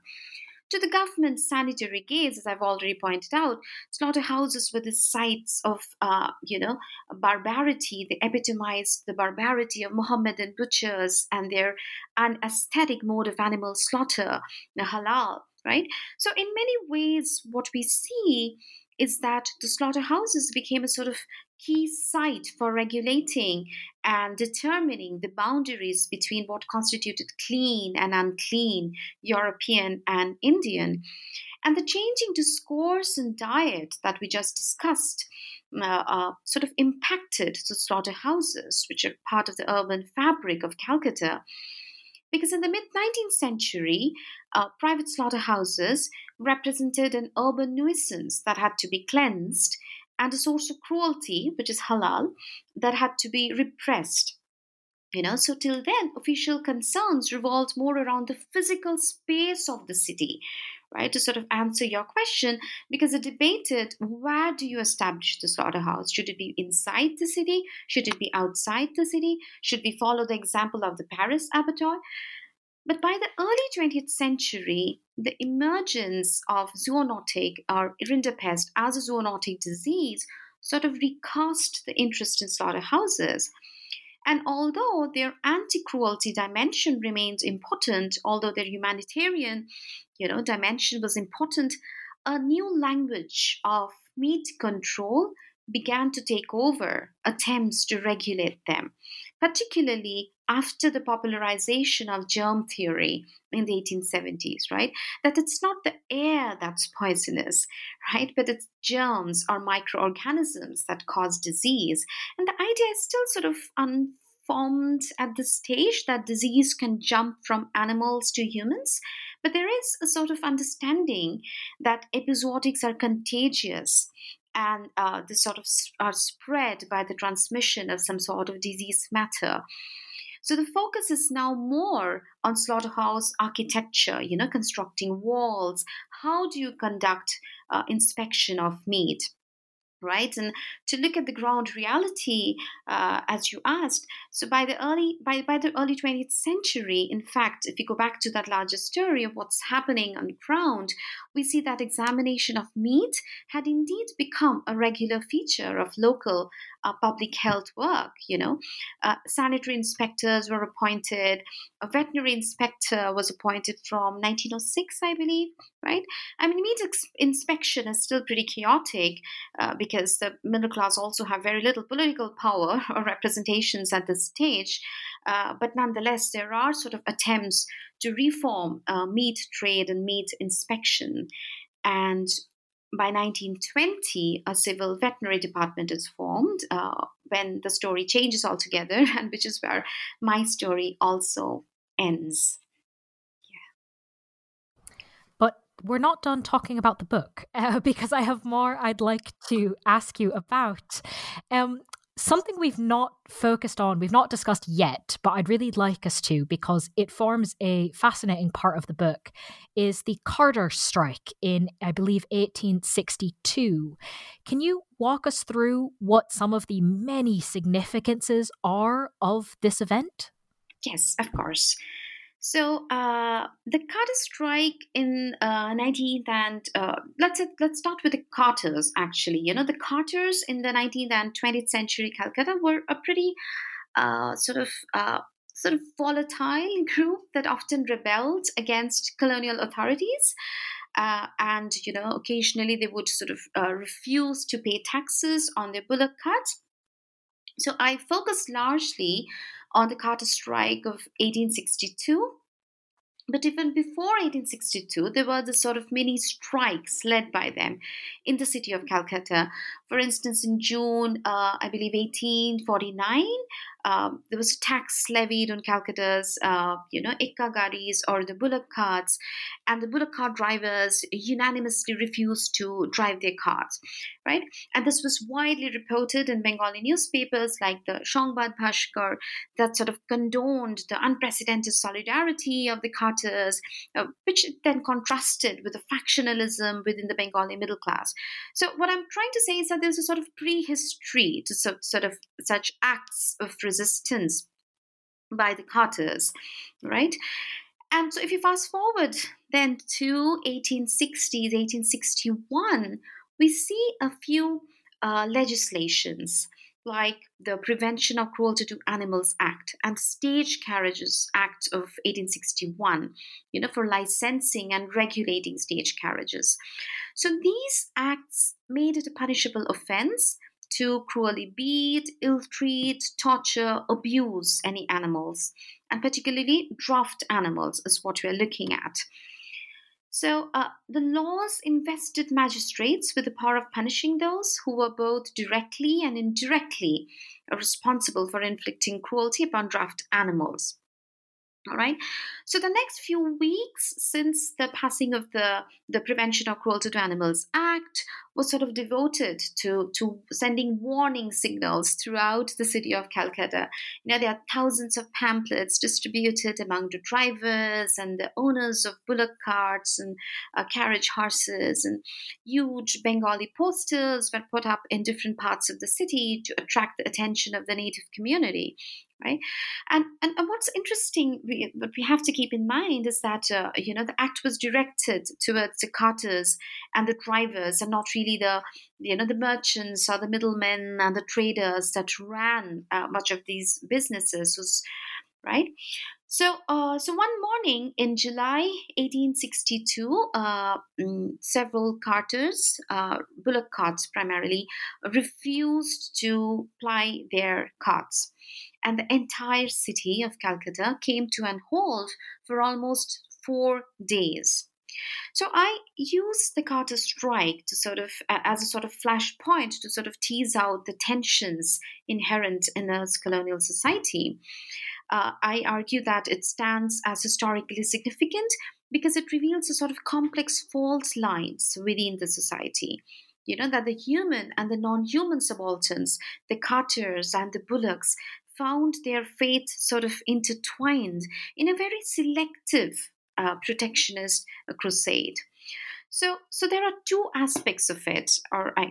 To the government's sanitary gaze, as I've already pointed out, slaughterhouses were the sites of, uh, you know, barbarity. They epitomized the barbarity of Mohammedan butchers and their anesthetic mode of animal slaughter, the halal, right? So, in many ways, what we see is that the slaughterhouses became a sort of key site for regulating and determining the boundaries between what constituted clean and unclean, European and Indian. And the changing discourse and diet that we just discussed uh, uh, sort of impacted the slaughterhouses, which are part of the urban fabric of Calcutta. Because in the mid 19th century, uh, private slaughterhouses represented an urban nuisance that had to be cleansed and a source of cruelty, which is halal, that had to be repressed. You know, so till then, official concerns revolved more around the physical space of the city, right? To sort of answer your question, because it debated where do you establish the slaughterhouse? Should it be inside the city? Should it be outside the city? Should we follow the example of the Paris abattoir? But by the early 20th century, the emergence of zoonotic or rinderpest as a zoonotic disease sort of recast the interest in slaughterhouses. And although their anti-cruelty dimension remains important, although their humanitarian, you know, dimension was important, a new language of meat control began to take over attempts to regulate them, particularly after the popularization of germ theory in the 1870s, right? That it's not the air that's poisonous, right? But it's germs or microorganisms that cause disease. And the idea is still sort of unformed at the stage that disease can jump from animals to humans. But there is a sort of understanding that epizootics are contagious and uh, sort of are spread by the transmission of some sort of disease matter. So the focus is now more on slaughterhouse architecture, you know, constructing walls. How do you conduct uh, inspection of meat? Right? And to look at the ground reality uh, as you asked so by the early by, by the early 20th century in fact if you go back to that larger story of what's happening on ground we see that examination of meat had indeed become a regular feature of local uh, public health work you know? Uh, sanitary inspectors were appointed a veterinary inspector was appointed from 1906 i believe right? I mean meat ex- inspection is still pretty chaotic uh, because the middle class also have very little political power or representations at this stage uh, but nonetheless there are sort of attempts to reform uh, meat trade and meat inspection and by 1920, a civil veterinary department is formed uh, when the story changes altogether, and which is where my story also ends. But we're not done talking about the book uh, because I have more I'd like to ask you about. Um, something we've not focused on, we've not discussed yet, but I'd really like us to because it forms a fascinating part of the book, is the Carter strike in, I believe, 1862. Can you walk us through what some of the many significances are of this event? Yes, of course. So uh, the Carter strike in uh, 19th and uh, let's let's start with the Carters. Actually, you know the Carters in the 19th and 20th century Calcutta were a pretty uh, sort of uh, sort of volatile group that often rebelled against colonial authorities. Uh, and you know occasionally they would sort of refuse to pay taxes on their bullock carts so i focus largely on the Carter strike of 1862. But even before 1862, there were the sort of mini strikes led by them in the city of Calcutta. For instance, in June, uh, I believe 1849, um, there was a tax levied on Calcutta's, uh, you know, ikka garis or the bullock carts, and the bullock cart drivers unanimously refused to drive their carts, right? And this was widely reported in Bengali newspapers like the Shangbad Bhaskar that sort of condoned the unprecedented solidarity of the carters, uh, which then contrasted with the factionalism within the Bengali middle class. So what I'm trying to say is that there's a sort of prehistory to sort of such acts of resistance by the Carters, right? And so if you fast forward then to 1860s, 1861, we see a few uh, legislations like the Prevention of Cruelty to Animals Act and Stage Carriages Act of 1861, you know, for licensing and regulating stage carriages. So these acts made it a punishable offense to cruelly beat, ill treat, torture, abuse any animals, and particularly draft animals is what we're looking at. So, uh, the laws invested magistrates with the power of punishing those who were both directly and indirectly responsible for inflicting cruelty upon draft animals. All right. So the next few weeks since the passing of the, the Prevention of Cruelty to Animals Act was sort of devoted to, to sending warning signals throughout the city of Calcutta. You know, there are thousands of pamphlets distributed among the drivers and the owners of bullock carts and uh, carriage horses, and huge Bengali posters were put up in different parts of the city to attract the attention of the native community right? And, and and what's interesting what we have to keep in mind is that uh, you know the act was directed towards the carters and the drivers and not really the you know the merchants or the middlemen and the traders that ran uh, much of these businesses was right? So, uh, so one morning in July 1862, uh, mm, several carters, uh, bullock carts primarily, refused to ply their carts and the entire city of Calcutta came to an halt for almost four days. So I use the Carter strike to sort of uh, as a sort of flashpoint to sort of tease out the tensions inherent in a colonial society. Uh, I argue that it stands as historically significant because it reveals a sort of complex fault lines within the society you know that the human and the non-human subalterns the carters and the bullocks found their faith sort of intertwined in a very selective uh, protectionist uh, crusade. So, so there are two aspects of it, or uh,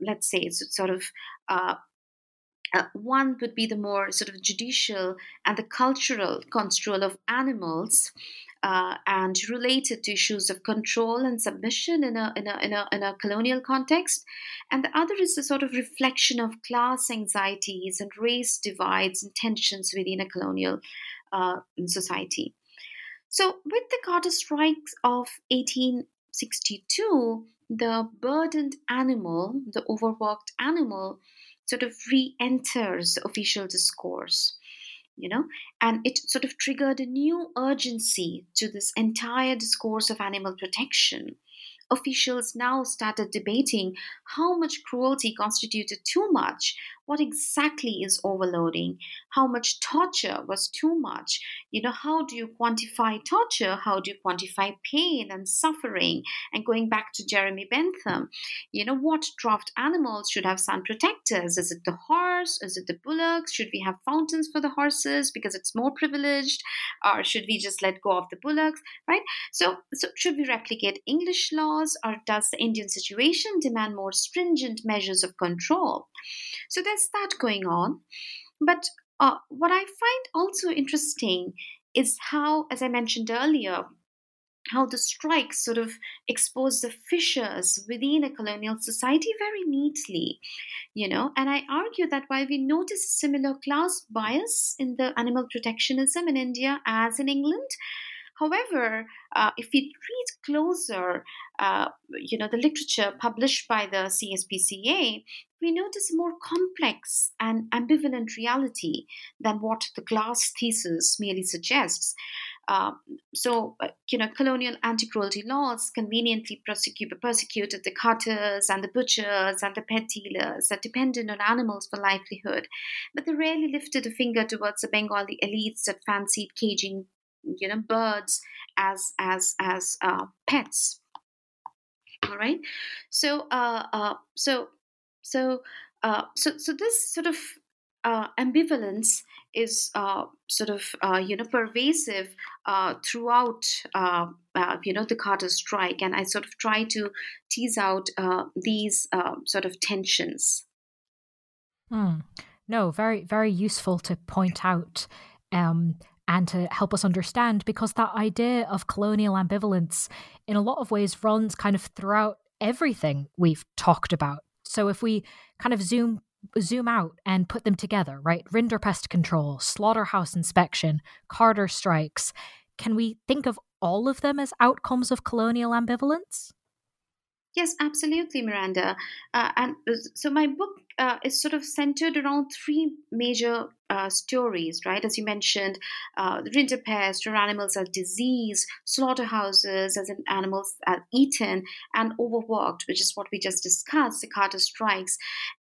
let's say it's sort of uh, uh, one would be the more sort of judicial and the cultural construal of animals, uh, and related to issues of control and submission in a, in, a, in, a, in a colonial context. And the other is a sort of reflection of class anxieties and race divides and tensions within a colonial uh, society. So, with the Carter strikes of 1862, the burdened animal, the overworked animal, sort of re enters official discourse you know? And it sort of triggered a new urgency to this entire discourse of animal protection. Officials now started debating how much cruelty constituted too much what exactly is overloading? How much torture was too much? You know how do you quantify torture? How do you quantify pain and suffering? And going back to jeremy bentham you know what draft animals should have sun protectors? Is it the horse is it the bullocks? Should we have fountains for the horses because it's more privileged? Or should we just let go of the bullocks right? So so should we replicate english laws or does the indian situation demand more stringent measures of control? So there's that going on. But uh, what I find also interesting is how, as I mentioned earlier, how the strikes sort of expose the fissures within a colonial society very neatly, you know. And I argue that while we notice a similar class bias in the animal protectionism in India as in England, However, uh, if we read closer, uh, you know, the literature published by the CSPCA, we notice a more complex and ambivalent reality than what the class thesis merely suggests. Uh, so, uh, you know, colonial anti cruelty laws conveniently persecute, persecuted the carters and the butchers and the pet dealers that depended on animals for livelihood, but they rarely lifted a finger towards the Bengali elites that fancied caging you know birds as as as uh, pets. All right? So uh, uh so so uh so so this sort of uh, ambivalence is uh, sort of uh, you know pervasive uh, throughout you know the Carter strike, and I sort of try to tease out these sort of tensions. Hmm. No, very very useful to point out. Um, and to help us understand because that idea of colonial ambivalence in a lot of ways runs kind of throughout everything we've talked about. So if we kind of zoom zoom out and put them together, right? Rinderpest control, slaughterhouse inspection, Carter strikes, can we think of all of them as outcomes of colonial ambivalence? Yes, absolutely, Miranda. Uh, and uh, so my book uh, is sort of centered around three major uh, stories, right? As you mentioned, uh, the rinderpest, where animals are diseased, slaughterhouses, as animals are eaten and overworked, which is what we just discussed, the Carter strikes.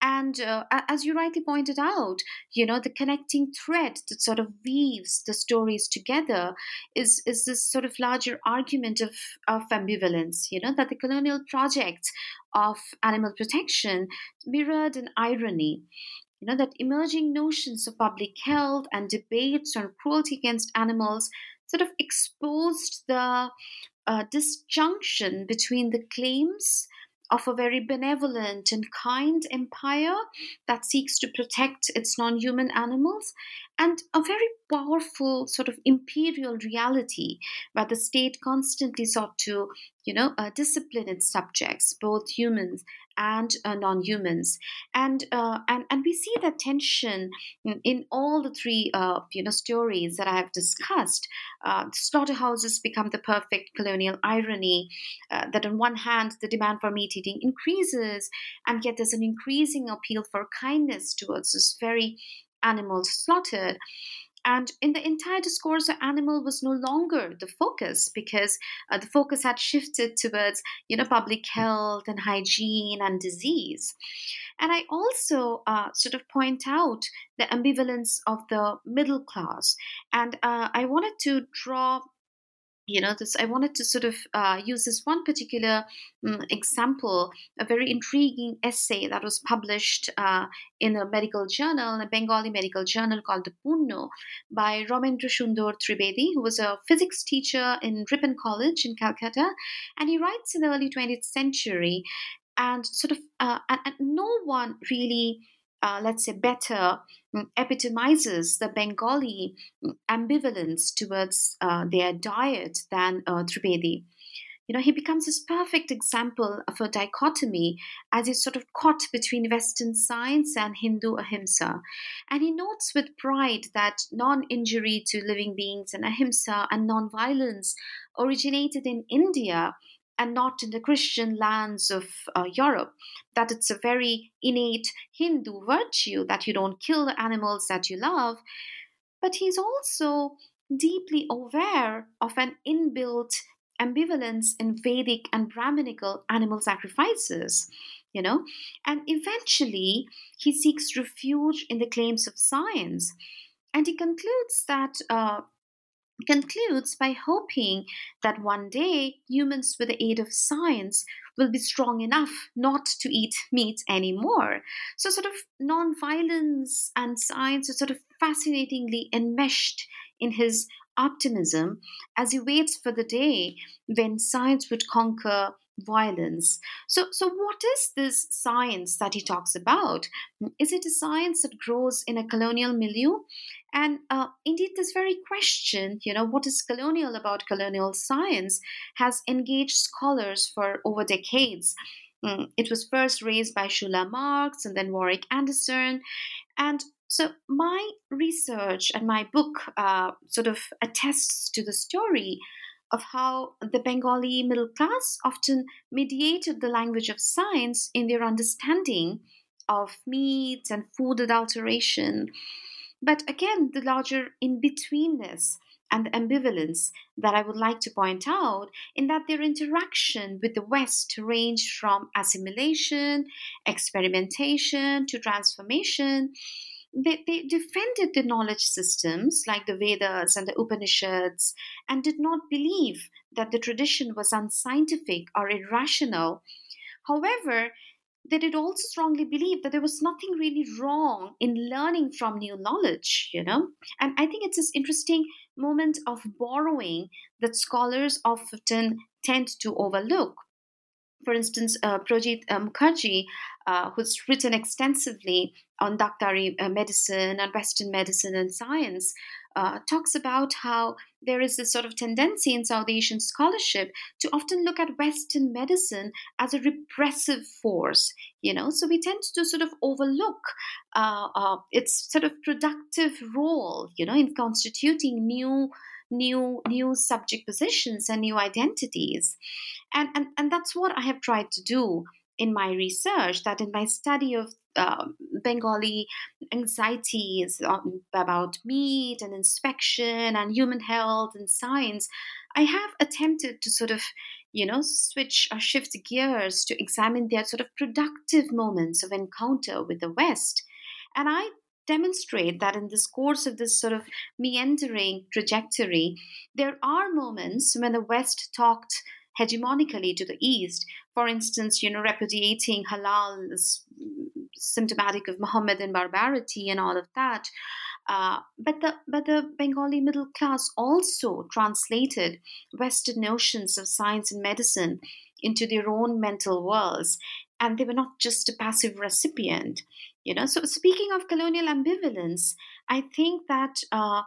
And uh, as you rightly pointed out, you know, the connecting thread that sort of weaves the stories together is, is this sort of larger argument of, of ambivalence, you know, that the colonial project of animal protection mirrored an irony you know that emerging notions of public health and debates on cruelty against animals sort of exposed the uh, disjunction between the claims of a very benevolent and kind empire that seeks to protect its non human animals, and a very powerful sort of imperial reality where the state constantly sought to, you know, uh, discipline its subjects, both humans and uh, non-humans, and uh, and and we see that tension in, in all the three, uh, you know, stories that I have discussed. Uh, slaughterhouses become the perfect colonial irony uh, that on one hand the demand for meat eating increases, and yet there's an increasing appeal for kindness towards this very animals slaughtered. And in the entire discourse, the animal was no longer the focus because uh, the focus had shifted towards, you know, public health and hygiene and disease. And I also uh, sort of point out the ambivalence of the middle class. And uh, I wanted to draw you know this i wanted to sort of uh, use this one particular um, example a very intriguing essay that was published uh, in a medical journal a bengali medical journal called the punno by ramendra sundar tribedi who was a physics teacher in ripon college in calcutta. And he writes in the early 20th century and sort of uh, and, and no one really uh, let's say, better mm, epitomizes the Bengali mm, ambivalence towards uh, their diet than uh, Tribedi. You know, he becomes this perfect example of a dichotomy as he's sort of caught between Western science and Hindu ahimsa. And he notes with pride that non injury to living beings and ahimsa and non violence originated in India and not in the Christian lands of uh, Europe. That it's a very innate Hindu virtue that you don't kill the animals that you love. But he's also deeply aware of an inbuilt ambivalence in Vedic and Brahminical animal sacrifices, you know, and eventually he seeks refuge in the claims of science. And he concludes that uh, concludes by hoping that one day humans, with the aid of science, will be strong enough not to eat meat anymore. So, sort of non-violence and science are sort of fascinatingly enmeshed in his optimism as he waits for the day when science would conquer violence. So, so what is this science that he talks about? Is it a science that grows in a colonial milieu? And uh, indeed, this very question, you know, what is colonial about colonial science, has engaged scholars for over decades. Mm, it was first raised by Shula Marks and then Warwick Anderson. And so, my research and my book uh, sort of attests to the story of how the Bengali middle class often mediated the language of science in their understanding of meats and food adulteration. But again, the larger in betweenness and the ambivalence that I would like to point out in that their interaction with the West ranged from assimilation, experimentation to transformation they, they defended the knowledge systems like the Vedas and the Upanishads and did not believe that the tradition was unscientific or irrational. However, they did also strongly believe that there was nothing really wrong in learning from new knowledge, you know? And I think it's this interesting moment of borrowing that scholars often tend to overlook for instance, uh, Projit uh, Mukharji, uh, who's written extensively on Daktari uh, medicine and Western medicine and science, uh, talks about how there is this sort of tendency in South Asian scholarship to often look at Western medicine as a repressive force, you know. So we tend to sort of overlook uh, uh, its sort of productive role, you know, in constituting new new new subject positions and new identities and and, and that's what i have tried to do in my research that in my study of uh, bengali anxieties about meat and inspection and human health and science i have attempted to sort of you know switch or shift gears to examine their sort of productive moments of encounter with the west and i demonstrate that in this course of this sort of meandering trajectory, there are moments when the West talked hegemonically to the East. For instance, you know, repudiating halal is symptomatic of Mohammedan barbarity and all of that. Uh, but the but the Bengali middle class also translated Western notions of science and medicine into their own mental worlds, and they were not just a passive recipient. You know, so speaking of colonial ambivalence, I think that uh,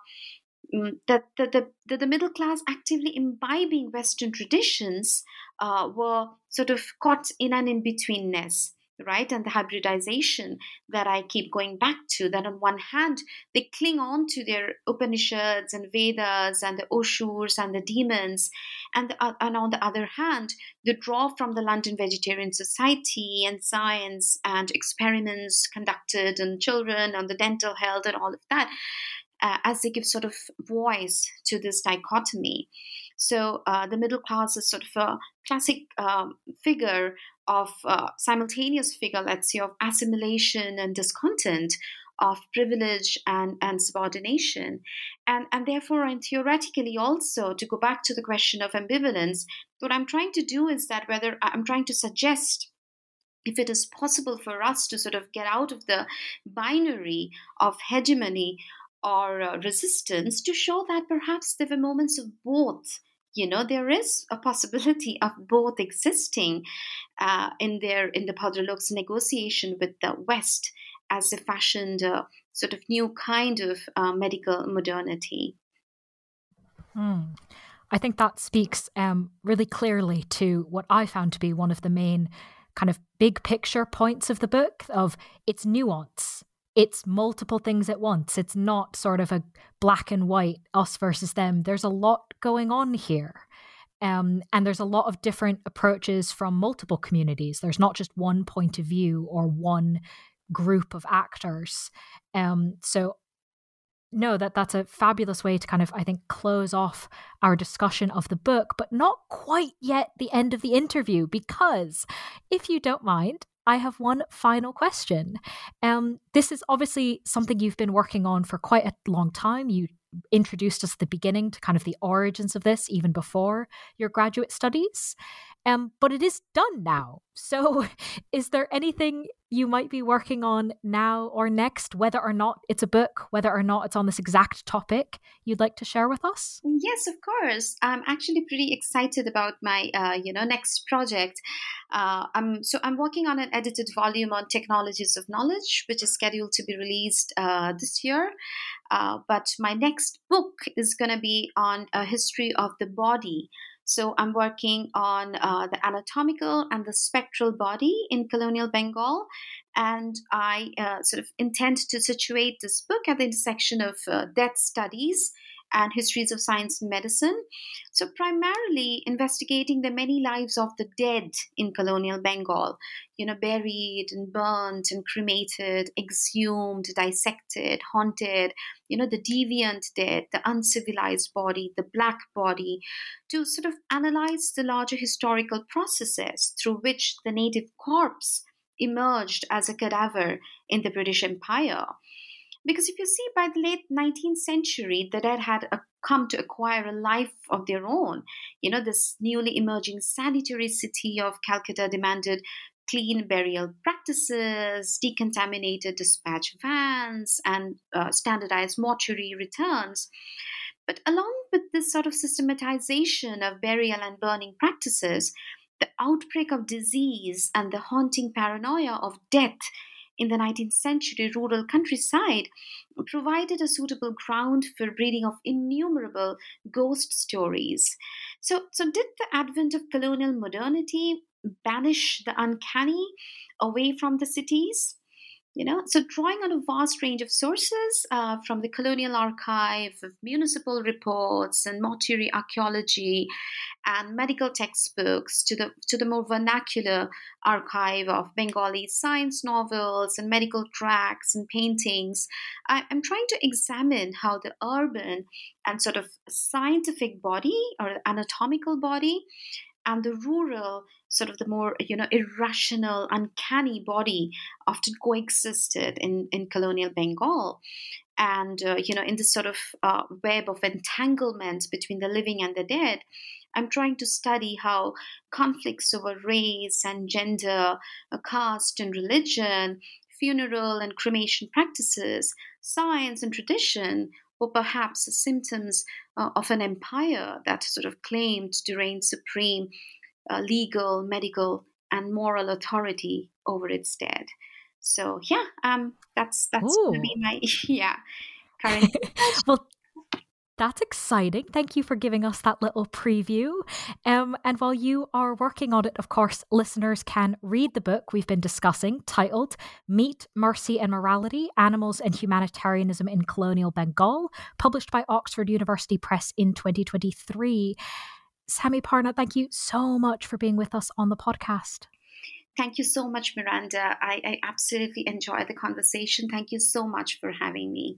mm, that the, the, the, the, middle class actively imbibing Western traditions uh, were sort of caught in an in betweenness right? And the hybridization that I keep going back to, that on one hand, they cling on to their Upanishads and Vedas and the Oshurs and the demons, and, the, uh, and on the other hand, they draw from the London Vegetarian Society and science and experiments conducted on children, on the dental health, and all of that. Uh, as they give sort of voice to this dichotomy. So uh, the middle class is sort of a classic um, figure of uh, simultaneous figure, let's say, of assimilation and discontent, of privilege and, and subordination. And, and therefore, and theoretically also, to go back to the question of ambivalence, what I'm trying to do is that whether I'm trying to suggest if it is possible for us to sort of get out of the binary of hegemony or uh, resistance to show that perhaps there were moments of both you know there is a possibility of both existing uh, in their in the Bhadralok's negotiation with the West as a fashioned a sort of new kind of uh, medical modernity. Mm. I think that speaks um, really clearly to what I found to be one of the main kind of big picture points of the book of its nuance it's multiple things at once. It's not sort of a black and white, us versus them. There's a lot going on here. Um, and there's a lot of different approaches from multiple communities. There's not just one point of view or one group of actors. Um, so no, that that's a fabulous way to kind of, I think, close off our discussion of the book, but not quite yet the end of the interview, because if you don't mind, I have one final question. Um, this is obviously something you've been working on for quite a long time. You introduced us at the beginning to kind of the origins of this, even before your graduate studies. Um, but it is done now. So, is there anything you might be working on now or next, whether or not it's a book, whether or not it's on this exact topic, you'd like to share with us? Yes, of course. I'm actually pretty excited about my, uh, you know, next project. Uh, I'm so I'm working on an edited volume on technologies of knowledge, which is scheduled to be released uh, this year. Uh, but my next book is going to be on a history of the body. So I'm working on uh, the anatomical and the spectral body in colonial Bengal. And I uh, sort of intend to situate this book at the intersection of uh, death studies and histories of science and medicine. So, primarily investigating the many lives of the dead in colonial Bengal, you know, buried and burnt and cremated, exhumed, dissected, haunted, you know, the deviant dead, the uncivilized body, the black body, to sort of analyze the larger historical processes through which the native corpse emerged as a cadaver in the British Empire. Because if you see, by the late 19th century, the dead had a, come to acquire a life of their own. You know, this newly emerging sanitary city of Calcutta demanded clean burial practices, decontaminated dispatch vans, and uh, standardized mortuary returns. But along with this sort of systematization of burial and burning practices, the outbreak of disease and the haunting paranoia of death in the 19th century rural countryside provided a suitable ground for breeding of innumerable ghost stories. So, so did the advent of colonial modernity banish the uncanny away from the cities? You know? So drawing on a vast range of sources uh, from the colonial archive of municipal reports and mortuary archaeology and medical textbooks to the to the more vernacular archive of bengali science novels and medical tracts and paintings I, i'm trying to examine how the urban and sort of scientific body or anatomical body and the rural sort of the more you know irrational uncanny body often coexisted in in colonial bengal. And uh, you know in this sort of uh, web of entanglement between the living and the dead i'm trying to study how conflicts over race and gender uh, caste and religion funeral and cremation practices science and tradition were perhaps symptoms uh, of an empire that sort of claimed to reign supreme uh, legal, medical, and moral authority over its dead. So yeah, um, that's that's gonna be my yeah current. well, that's exciting. Thank you for giving us that little preview. Um, and while you are working on it, of course, listeners can read the book we've been discussing titled Meat, Mercy and Morality Animals and Humanitarianism in Colonial Bengal, published by Oxford University Press in 2023. Samiparna, thank you so much for being with us on the podcast. Thank you so much, Miranda. I, I absolutely enjoyed the conversation. Thank you so much for having me.